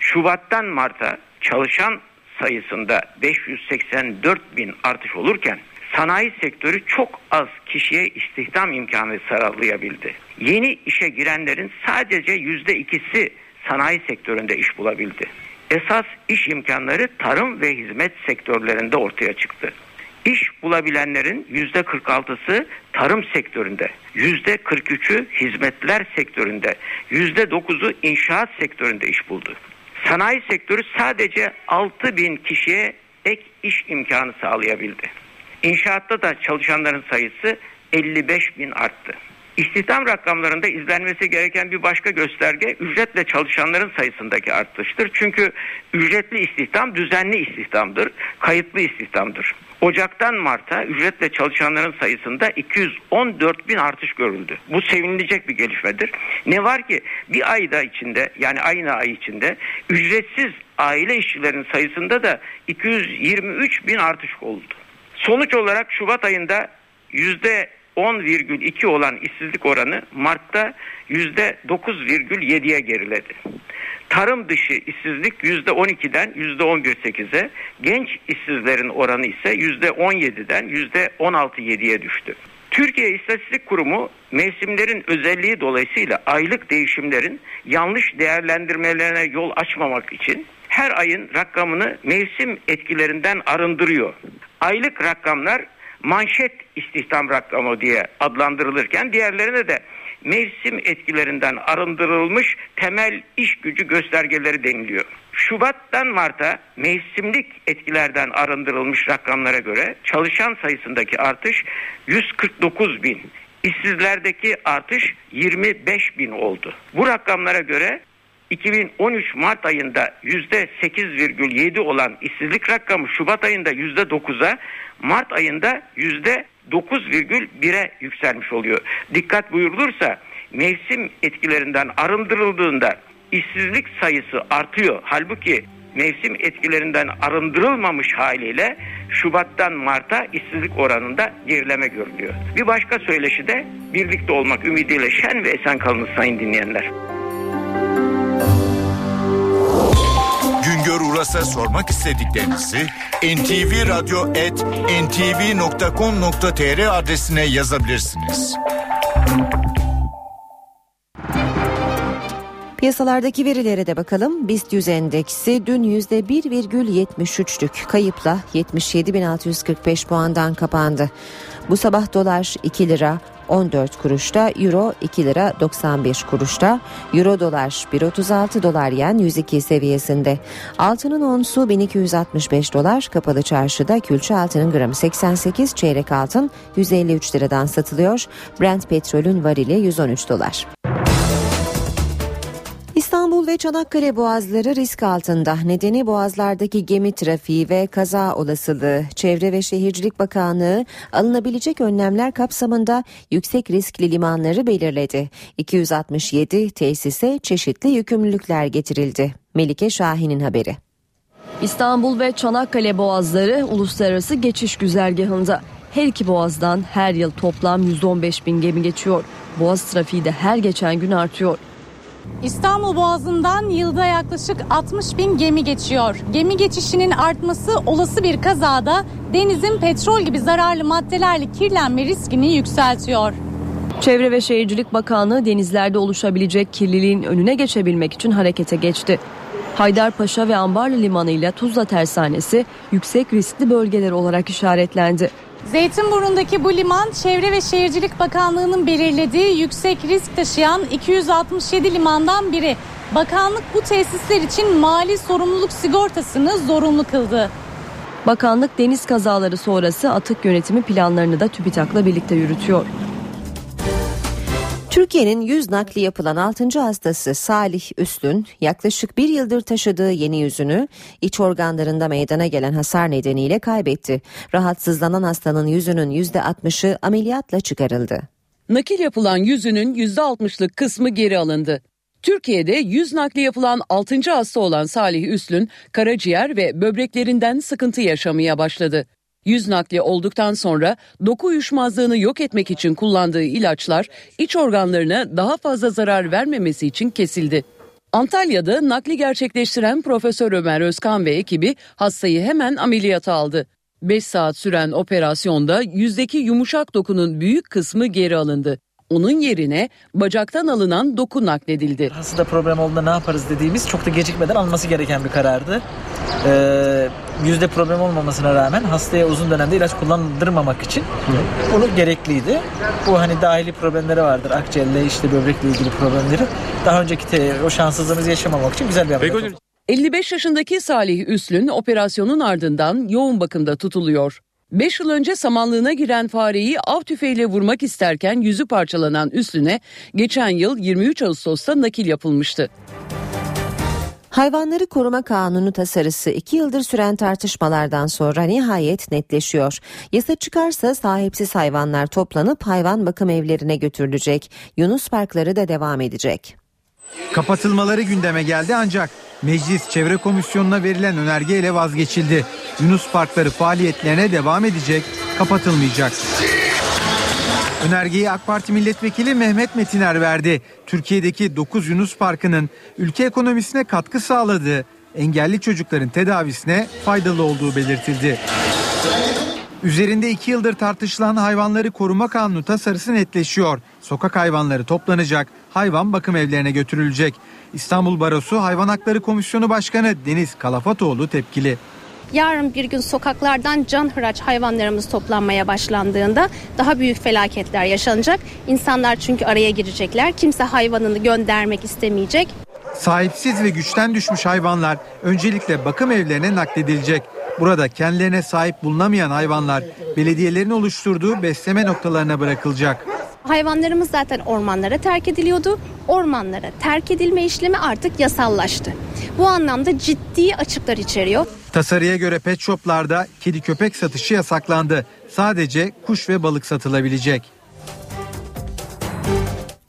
Şubat'tan Mart'a çalışan sayısında 584 bin artış olurken sanayi sektörü çok az kişiye istihdam imkanı sağlayabildi. Yeni işe girenlerin sadece yüzde ikisi sanayi sektöründe iş bulabildi. Esas iş imkanları tarım ve hizmet sektörlerinde ortaya çıktı. İş bulabilenlerin yüzde 46'sı tarım sektöründe, yüzde 43'ü hizmetler sektöründe, yüzde 9'u inşaat sektöründe iş buldu. Sanayi sektörü sadece 6 bin kişiye ek iş imkanı sağlayabildi. İnşaatta da çalışanların sayısı 55 bin arttı. İstihdam rakamlarında izlenmesi gereken bir başka gösterge ücretle çalışanların sayısındaki artıştır. Çünkü ücretli istihdam düzenli istihdamdır, kayıtlı istihdamdır. Ocaktan Mart'a ücretle çalışanların sayısında 214 bin artış görüldü. Bu sevinilecek bir gelişmedir. Ne var ki bir ayda içinde yani aynı ay içinde ücretsiz aile işçilerin sayısında da 223 bin artış oldu. Sonuç olarak Şubat ayında yüzde 10,2 olan işsizlik oranı Mart'ta %9,7'ye geriledi. Tarım dışı işsizlik %12'den %11,8'e, genç işsizlerin oranı ise %17'den %16,7'ye düştü. Türkiye İstatistik Kurumu mevsimlerin özelliği dolayısıyla aylık değişimlerin yanlış değerlendirmelerine yol açmamak için her ayın rakamını mevsim etkilerinden arındırıyor. Aylık rakamlar manşet istihdam rakamı diye adlandırılırken diğerlerine de mevsim etkilerinden arındırılmış temel iş gücü göstergeleri deniliyor. Şubat'tan Mart'a mevsimlik etkilerden arındırılmış rakamlara göre çalışan sayısındaki artış 149 bin, işsizlerdeki artış 25 bin oldu. Bu rakamlara göre 2013 Mart ayında %8,7 olan işsizlik rakamı Şubat ayında %9'a, Mart ayında %9,1'e yükselmiş oluyor. Dikkat buyurulursa mevsim etkilerinden arındırıldığında işsizlik sayısı artıyor. Halbuki mevsim etkilerinden arındırılmamış haliyle Şubat'tan Mart'a işsizlik oranında gerileme görülüyor. Bir başka söyleşi de birlikte olmak ümidiyle şen ve esen kalınız sayın dinleyenler. Güngör Uras'a sormak istediklerinizi ntvradio.ntv.com.tr adresine yazabilirsiniz. Piyasalardaki verilere de bakalım. BIST 100 endeksi dün %1,73'lük kayıpla 77.645 puandan kapandı. Bu sabah dolar 2 lira 14 kuruşta, euro 2 lira 91 kuruşta, euro dolar 1.36 dolar yen 102 seviyesinde. Altının onsu 1265 dolar, kapalı çarşıda külçe altının gramı 88, çeyrek altın 153 liradan satılıyor. Brent petrolün varili 113 dolar. İstanbul ve Çanakkale boğazları risk altında. Nedeni boğazlardaki gemi trafiği ve kaza olasılığı. Çevre ve Şehircilik Bakanlığı alınabilecek önlemler kapsamında yüksek riskli limanları belirledi. 267 tesise çeşitli yükümlülükler getirildi. Melike Şahin'in haberi. İstanbul ve Çanakkale boğazları uluslararası geçiş güzergahında. Her iki boğazdan her yıl toplam 115 bin gemi geçiyor. Boğaz trafiği de her geçen gün artıyor. İstanbul Boğazı'ndan yılda yaklaşık 60 bin gemi geçiyor. Gemi geçişinin artması olası bir kazada denizin petrol gibi zararlı maddelerle kirlenme riskini yükseltiyor. Çevre ve Şehircilik Bakanlığı denizlerde oluşabilecek kirliliğin önüne geçebilmek için harekete geçti. Haydarpaşa ve Ambarlı Limanı ile Tuzla Tersanesi yüksek riskli bölgeler olarak işaretlendi. Zeytinburnu'ndaki bu liman Çevre ve Şehircilik Bakanlığı'nın belirlediği yüksek risk taşıyan 267 limandan biri. Bakanlık bu tesisler için mali sorumluluk sigortasını zorunlu kıldı. Bakanlık deniz kazaları sonrası atık yönetimi planlarını da TÜBİTAK'la birlikte yürütüyor. Türkiye'nin yüz nakli yapılan 6. hastası Salih Üslün yaklaşık bir yıldır taşıdığı yeni yüzünü iç organlarında meydana gelen hasar nedeniyle kaybetti. Rahatsızlanan hastanın yüzünün %60'ı ameliyatla çıkarıldı. Nakil yapılan yüzünün %60'lık kısmı geri alındı. Türkiye'de yüz nakli yapılan 6. hasta olan Salih Üslün karaciğer ve böbreklerinden sıkıntı yaşamaya başladı. Yüz nakli olduktan sonra doku uyuşmazlığını yok etmek için kullandığı ilaçlar iç organlarına daha fazla zarar vermemesi için kesildi. Antalya'da nakli gerçekleştiren Profesör Ömer Özkan ve ekibi hastayı hemen ameliyata aldı. 5 saat süren operasyonda yüzdeki yumuşak dokunun büyük kısmı geri alındı. Onun yerine bacaktan alınan doku nakledildi. Hastada problem olduğunda ne yaparız dediğimiz çok da gecikmeden alınması gereken bir karardı. Ee, yüzde problem olmamasına rağmen hastaya uzun dönemde ilaç kullandırmamak için bunu gerekliydi. Bu hani dahili problemleri vardır. Akciğerle işte böbrekle ilgili problemleri. Daha önceki te, o şanssızlığımızı yaşamamak için güzel bir ameliyat oldu. 55 yaşındaki Salih Üslün operasyonun ardından yoğun bakımda tutuluyor. 5 yıl önce samanlığına giren fareyi av tüfeğiyle vurmak isterken yüzü parçalanan Üslün'e geçen yıl 23 Ağustos'ta nakil yapılmıştı. Hayvanları Koruma Kanunu tasarısı iki yıldır süren tartışmalardan sonra nihayet netleşiyor. Yasa çıkarsa sahipsiz hayvanlar toplanıp hayvan bakım evlerine götürülecek. Yunus parkları da devam edecek. Kapatılmaları gündeme geldi ancak Meclis Çevre Komisyonu'na verilen önergeyle vazgeçildi. Yunus parkları faaliyetlerine devam edecek, kapatılmayacak. Önergeyi AK Parti Milletvekili Mehmet Metiner verdi. Türkiye'deki 9 Yunus Parkı'nın ülke ekonomisine katkı sağladığı, engelli çocukların tedavisine faydalı olduğu belirtildi. Üzerinde iki yıldır tartışılan hayvanları koruma kanunu tasarısı netleşiyor. Sokak hayvanları toplanacak, hayvan bakım evlerine götürülecek. İstanbul Barosu Hayvan Hakları Komisyonu Başkanı Deniz Kalafatoğlu tepkili. Yarın bir gün sokaklardan can hıraç hayvanlarımız toplanmaya başlandığında daha büyük felaketler yaşanacak. İnsanlar çünkü araya girecekler. Kimse hayvanını göndermek istemeyecek. Sahipsiz ve güçten düşmüş hayvanlar öncelikle bakım evlerine nakledilecek. Burada kendilerine sahip bulunamayan hayvanlar belediyelerin oluşturduğu besleme noktalarına bırakılacak. Hayvanlarımız zaten ormanlara terk ediliyordu. Ormanlara terk edilme işlemi artık yasallaştı. Bu anlamda ciddi açıklar içeriyor. Tasarıya göre pet shoplarda kedi köpek satışı yasaklandı. Sadece kuş ve balık satılabilecek.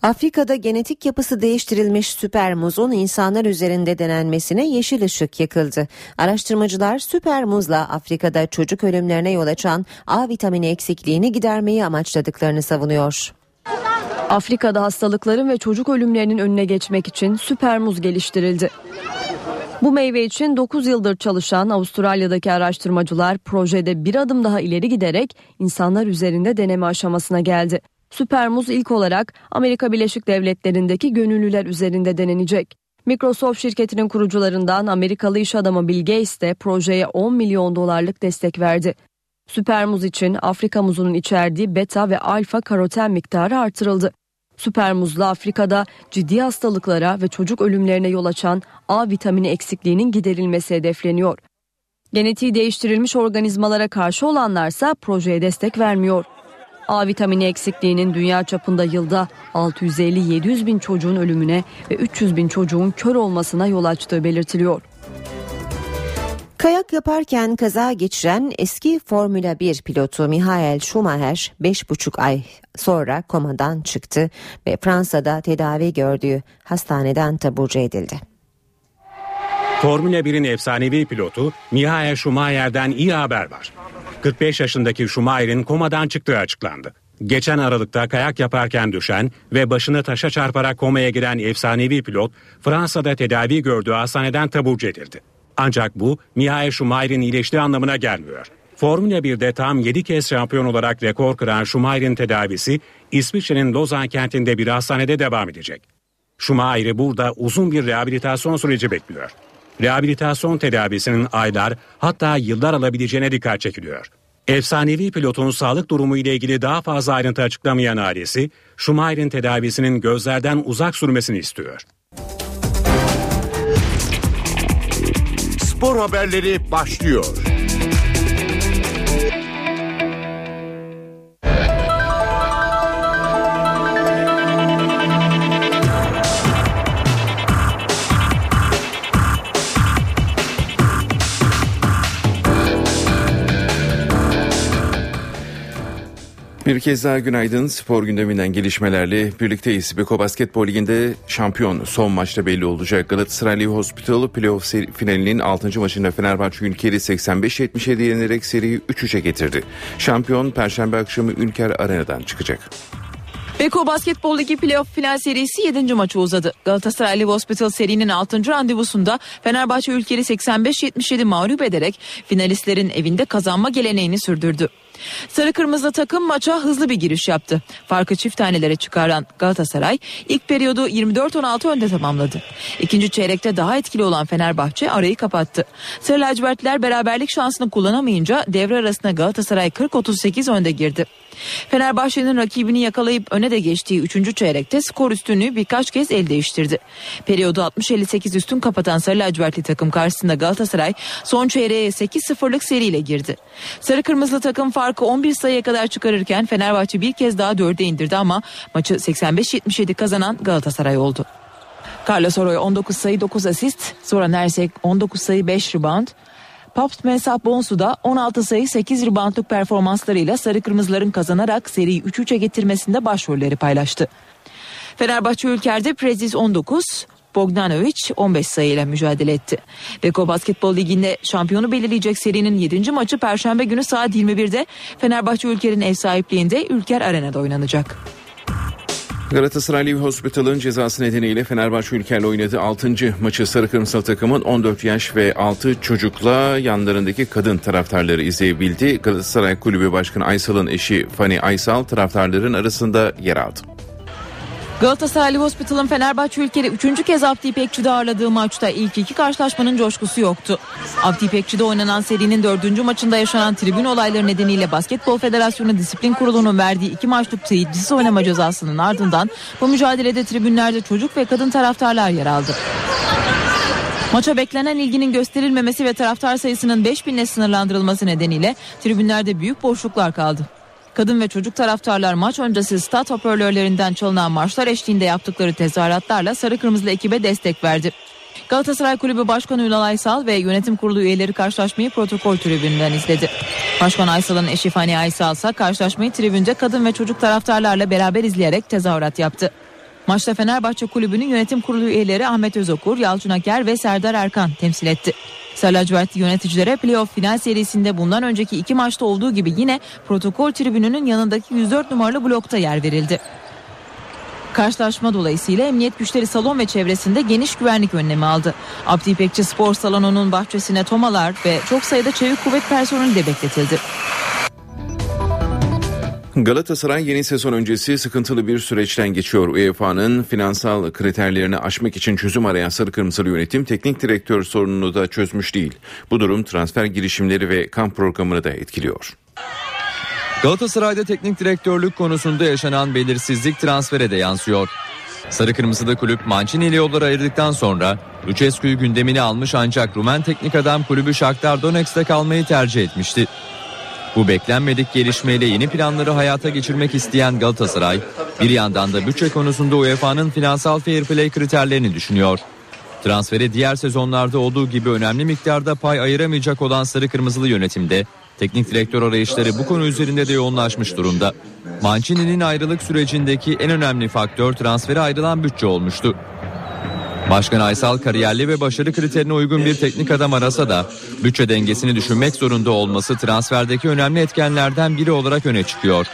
Afrika'da genetik yapısı değiştirilmiş süper muzun insanlar üzerinde denenmesine yeşil ışık yakıldı. Araştırmacılar süper muzla Afrika'da çocuk ölümlerine yol açan A vitamini eksikliğini gidermeyi amaçladıklarını savunuyor. Afrika'da hastalıkların ve çocuk ölümlerinin önüne geçmek için süper muz geliştirildi. Bu meyve için 9 yıldır çalışan Avustralya'daki araştırmacılar projede bir adım daha ileri giderek insanlar üzerinde deneme aşamasına geldi. Süper muz ilk olarak Amerika Birleşik Devletleri'ndeki gönüllüler üzerinde denenecek. Microsoft şirketinin kurucularından Amerikalı iş adamı Bill Gates de projeye 10 milyon dolarlık destek verdi. Süper muz için Afrika muzunun içerdiği beta ve alfa karoten miktarı artırıldı. Süper muzla Afrika'da ciddi hastalıklara ve çocuk ölümlerine yol açan A vitamini eksikliğinin giderilmesi hedefleniyor. Genetiği değiştirilmiş organizmalara karşı olanlarsa projeye destek vermiyor. A vitamini eksikliğinin dünya çapında yılda 650-700 bin çocuğun ölümüne ve 300 bin çocuğun kör olmasına yol açtığı belirtiliyor. Kayak yaparken kaza geçiren eski Formula 1 pilotu Michael Schumacher 5,5 ay sonra komadan çıktı ve Fransa'da tedavi gördüğü hastaneden taburcu edildi. Formula 1'in efsanevi pilotu Michael Schumacher'den iyi haber var. 45 yaşındaki Schumacher'in komadan çıktığı açıklandı. Geçen Aralık'ta kayak yaparken düşen ve başını taşa çarparak komaya giren efsanevi pilot Fransa'da tedavi gördüğü hastaneden taburcu edildi. Ancak bu Michael Schumacher'in iyileştiği anlamına gelmiyor. Formula 1'de tam 7 kez şampiyon olarak rekor kıran Schumacher'in tedavisi İsviçre'nin Lozan kentinde bir hastanede devam edecek. Schumacher'i burada uzun bir rehabilitasyon süreci bekliyor. Rehabilitasyon tedavisinin aylar hatta yıllar alabileceğine dikkat çekiliyor. Efsanevi pilotun sağlık durumu ile ilgili daha fazla ayrıntı açıklamayan ailesi, Schumacher'in tedavisinin gözlerden uzak sürmesini istiyor. Spor haberleri başlıyor. Bir kez daha günaydın. Spor gündeminden gelişmelerle birlikteyiz. Beko Basketbol Ligi'nde şampiyon son maçta belli olacak. Galatasaray Hospital playoff finalinin 6. maçında Fenerbahçe Ülker'i 85-77 yenerek seriyi 3-3'e getirdi. Şampiyon Perşembe akşamı Ülker Arena'dan çıkacak. Beko Basketbol Ligi playoff final serisi 7. maçı uzadı. Galatasaray Live Hospital serinin 6. randevusunda Fenerbahçe Ülker'i 85-77 mağlup ederek finalistlerin evinde kazanma geleneğini sürdürdü. Sarı kırmızı takım maça hızlı bir giriş yaptı. Farkı çift tanelere çıkaran Galatasaray ilk periyodu 24-16 önde tamamladı. İkinci çeyrekte daha etkili olan Fenerbahçe arayı kapattı. Sarı lacivertliler beraberlik şansını kullanamayınca devre arasında Galatasaray 40-38 önde girdi. Fenerbahçe'nin rakibini yakalayıp öne de geçtiği 3. çeyrekte skor üstünlüğü birkaç kez el değiştirdi. Periyodu 60-58 üstün kapatan Sarı lacivertli takım karşısında Galatasaray son çeyreğe 8-0'lık seriyle girdi. Sarı kırmızılı takım farkı 11 sayıya kadar çıkarırken Fenerbahçe bir kez daha 4'e indirdi ama maçı 85-77 kazanan Galatasaray oldu. Carlos Oroy 19 sayı 9 asist, Zoran Ersek 19 sayı 5 rebound, Paps Mensah Bonsu da 16 sayı 8 reboundluk performanslarıyla Sarı Kırmızıların kazanarak seriyi 3-3'e getirmesinde başrolleri paylaştı. Fenerbahçe Ülker'de Prezis 19, Bogdanovic 15 sayıyla mücadele etti. Beko Basketbol Ligi'nde şampiyonu belirleyecek serinin 7. maçı Perşembe günü saat 21'de Fenerbahçe Ülker'in ev sahipliğinde Ülker Arena'da oynanacak. Galatasaray Live Hospital'ın cezası nedeniyle Fenerbahçe Ülker'le oynadığı 6. maçı Sarı Kırmızı takımın 14 yaş ve 6 çocukla yanlarındaki kadın taraftarları izleyebildi. Galatasaray Kulübü Başkanı Aysal'ın eşi Fani Aysal taraftarların arasında yer aldı. Galatasaray Hospital'ın Fenerbahçe ülkede 3. kez Abdi İpekçi'de ağırladığı maçta ilk iki karşılaşmanın coşkusu yoktu. Abdi İpekçi'de oynanan serinin 4. maçında yaşanan tribün olayları nedeniyle Basketbol Federasyonu Disiplin Kurulu'nun verdiği iki maçlık seyircisiz oynama cezasının ardından bu mücadelede tribünlerde çocuk ve kadın taraftarlar yer aldı. Maça beklenen ilginin gösterilmemesi ve taraftar sayısının 5000'le sınırlandırılması nedeniyle tribünlerde büyük boşluklar kaldı. Kadın ve çocuk taraftarlar maç öncesi stat hoparlörlerinden çalınan marşlar eşliğinde yaptıkları tezahüratlarla sarı kırmızılı ekibe destek verdi. Galatasaray Kulübü Başkanı Ünal Aysal ve yönetim kurulu üyeleri karşılaşmayı protokol tribünden izledi. Başkan Aysal'ın eşi Fani Aysal ise karşılaşmayı tribünde kadın ve çocuk taraftarlarla beraber izleyerek tezahürat yaptı. Maçta Fenerbahçe Kulübü'nün yönetim kurulu üyeleri Ahmet Özokur, Yalçın Aker ve Serdar Erkan temsil etti. Sarı yöneticilere playoff final serisinde bundan önceki iki maçta olduğu gibi yine protokol tribününün yanındaki 104 numaralı blokta yer verildi. Karşılaşma dolayısıyla emniyet güçleri salon ve çevresinde geniş güvenlik önlemi aldı. Abdi İpekçi Spor Salonu'nun bahçesine tomalar ve çok sayıda çevik kuvvet personeli de bekletildi. Galatasaray yeni sezon öncesi sıkıntılı bir süreçten geçiyor. UEFA'nın finansal kriterlerini aşmak için çözüm arayan Sarı Kırmızılı yönetim teknik direktör sorununu da çözmüş değil. Bu durum transfer girişimleri ve kamp programını da etkiliyor. Galatasaray'da teknik direktörlük konusunda yaşanan belirsizlik transfere de yansıyor. Sarı Kırmızılı kulüp Mancini ile yolları ayırdıktan sonra Lucescu'yu gündemine almış ancak Rumen teknik adam kulübü Shakhtar Donetsk'te kalmayı tercih etmişti. Bu beklenmedik gelişmeyle yeni planları hayata geçirmek isteyen Galatasaray, bir yandan da bütçe konusunda UEFA'nın finansal fair play kriterlerini düşünüyor. Transfere diğer sezonlarda olduğu gibi önemli miktarda pay ayıramayacak olan Sarı Kırmızılı yönetimde teknik direktör arayışları bu konu üzerinde de yoğunlaşmış durumda. Mancini'nin ayrılık sürecindeki en önemli faktör transfere ayrılan bütçe olmuştu. Başkan Aysal kariyerli ve başarı kriterine uygun bir teknik adam arasa da bütçe dengesini düşünmek zorunda olması transferdeki önemli etkenlerden biri olarak öne çıkıyor.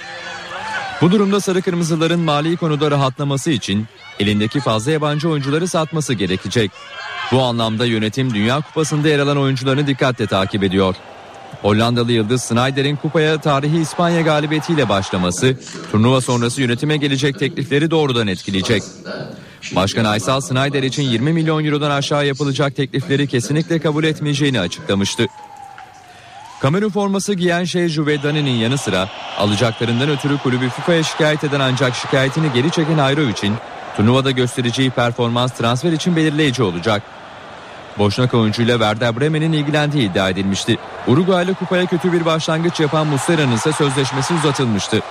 Bu durumda Sarı Kırmızıların mali konuda rahatlaması için elindeki fazla yabancı oyuncuları satması gerekecek. Bu anlamda yönetim Dünya Kupası'nda yer alan oyuncularını dikkatle takip ediyor. Hollandalı yıldız Snyder'in kupaya tarihi İspanya galibiyetiyle başlaması turnuva sonrası yönetime gelecek teklifleri doğrudan etkileyecek. Başkan Aysal Snyder için 20 milyon eurodan aşağı yapılacak teklifleri kesinlikle kabul etmeyeceğini açıklamıştı. Kamerun forması giyen Şeyju ve yanı sıra alacaklarından ötürü kulübü FIFA'ya şikayet eden ancak şikayetini geri çeken Ayrovic'in turnuvada göstereceği performans transfer için belirleyici olacak. Boşnak oyuncuyla Werder Bremen'in ilgilendiği iddia edilmişti. Uruguaylı kupaya kötü bir başlangıç yapan Muslera'nın ise sözleşmesi uzatılmıştı.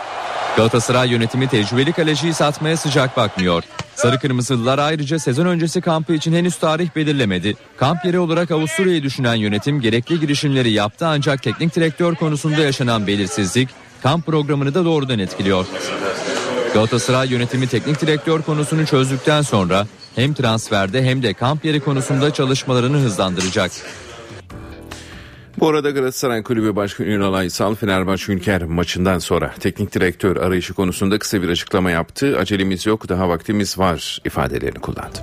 Galatasaray yönetimi tecrübeli kaleciyi satmaya sıcak bakmıyor. Sarı Kırmızılılar ayrıca sezon öncesi kampı için henüz tarih belirlemedi. Kamp yeri olarak Avusturya'yı düşünen yönetim gerekli girişimleri yaptı ancak teknik direktör konusunda yaşanan belirsizlik kamp programını da doğrudan etkiliyor. Galatasaray yönetimi teknik direktör konusunu çözdükten sonra hem transferde hem de kamp yeri konusunda çalışmalarını hızlandıracak. Bu arada Galatasaray Kulübü Başkanı Ünal Aysal Fenerbahçe Ülker maçından sonra teknik direktör arayışı konusunda kısa bir açıklama yaptı. Acelemiz yok daha vaktimiz var ifadelerini kullandı.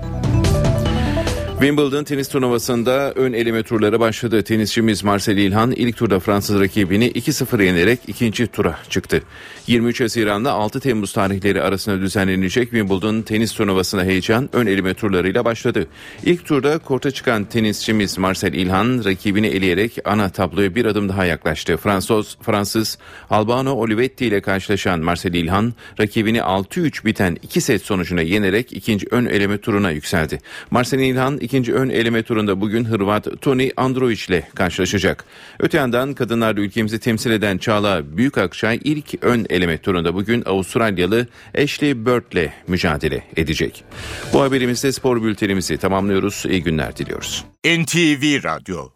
Wimbledon tenis turnuvasında ön eleme turları başladı. Tenisçimiz Marcel İlhan ilk turda Fransız rakibini 2-0 yenerek ikinci tura çıktı. 23 Haziran'da 6 Temmuz tarihleri arasında düzenlenecek Wimbledon tenis turnuvasına heyecan ön eleme turlarıyla başladı. İlk turda korta çıkan tenisçimiz Marcel İlhan rakibini eleyerek ana tabloya bir adım daha yaklaştı. Fransız, Fransız Albano Olivetti ile karşılaşan Marcel İlhan rakibini 6-3 biten 2 set sonucuna yenerek ikinci ön eleme turuna yükseldi. Marcel İlhan ikinci ön eleme turunda bugün Hırvat Toni Androvic ile karşılaşacak. Öte yandan kadınlarda ülkemizi temsil eden Çağla Büyükakçay ilk ön eleme turunda bugün Avustralyalı Ashley Bird ile mücadele edecek. Bu haberimizde spor bültenimizi tamamlıyoruz. İyi günler diliyoruz. NTV Radyo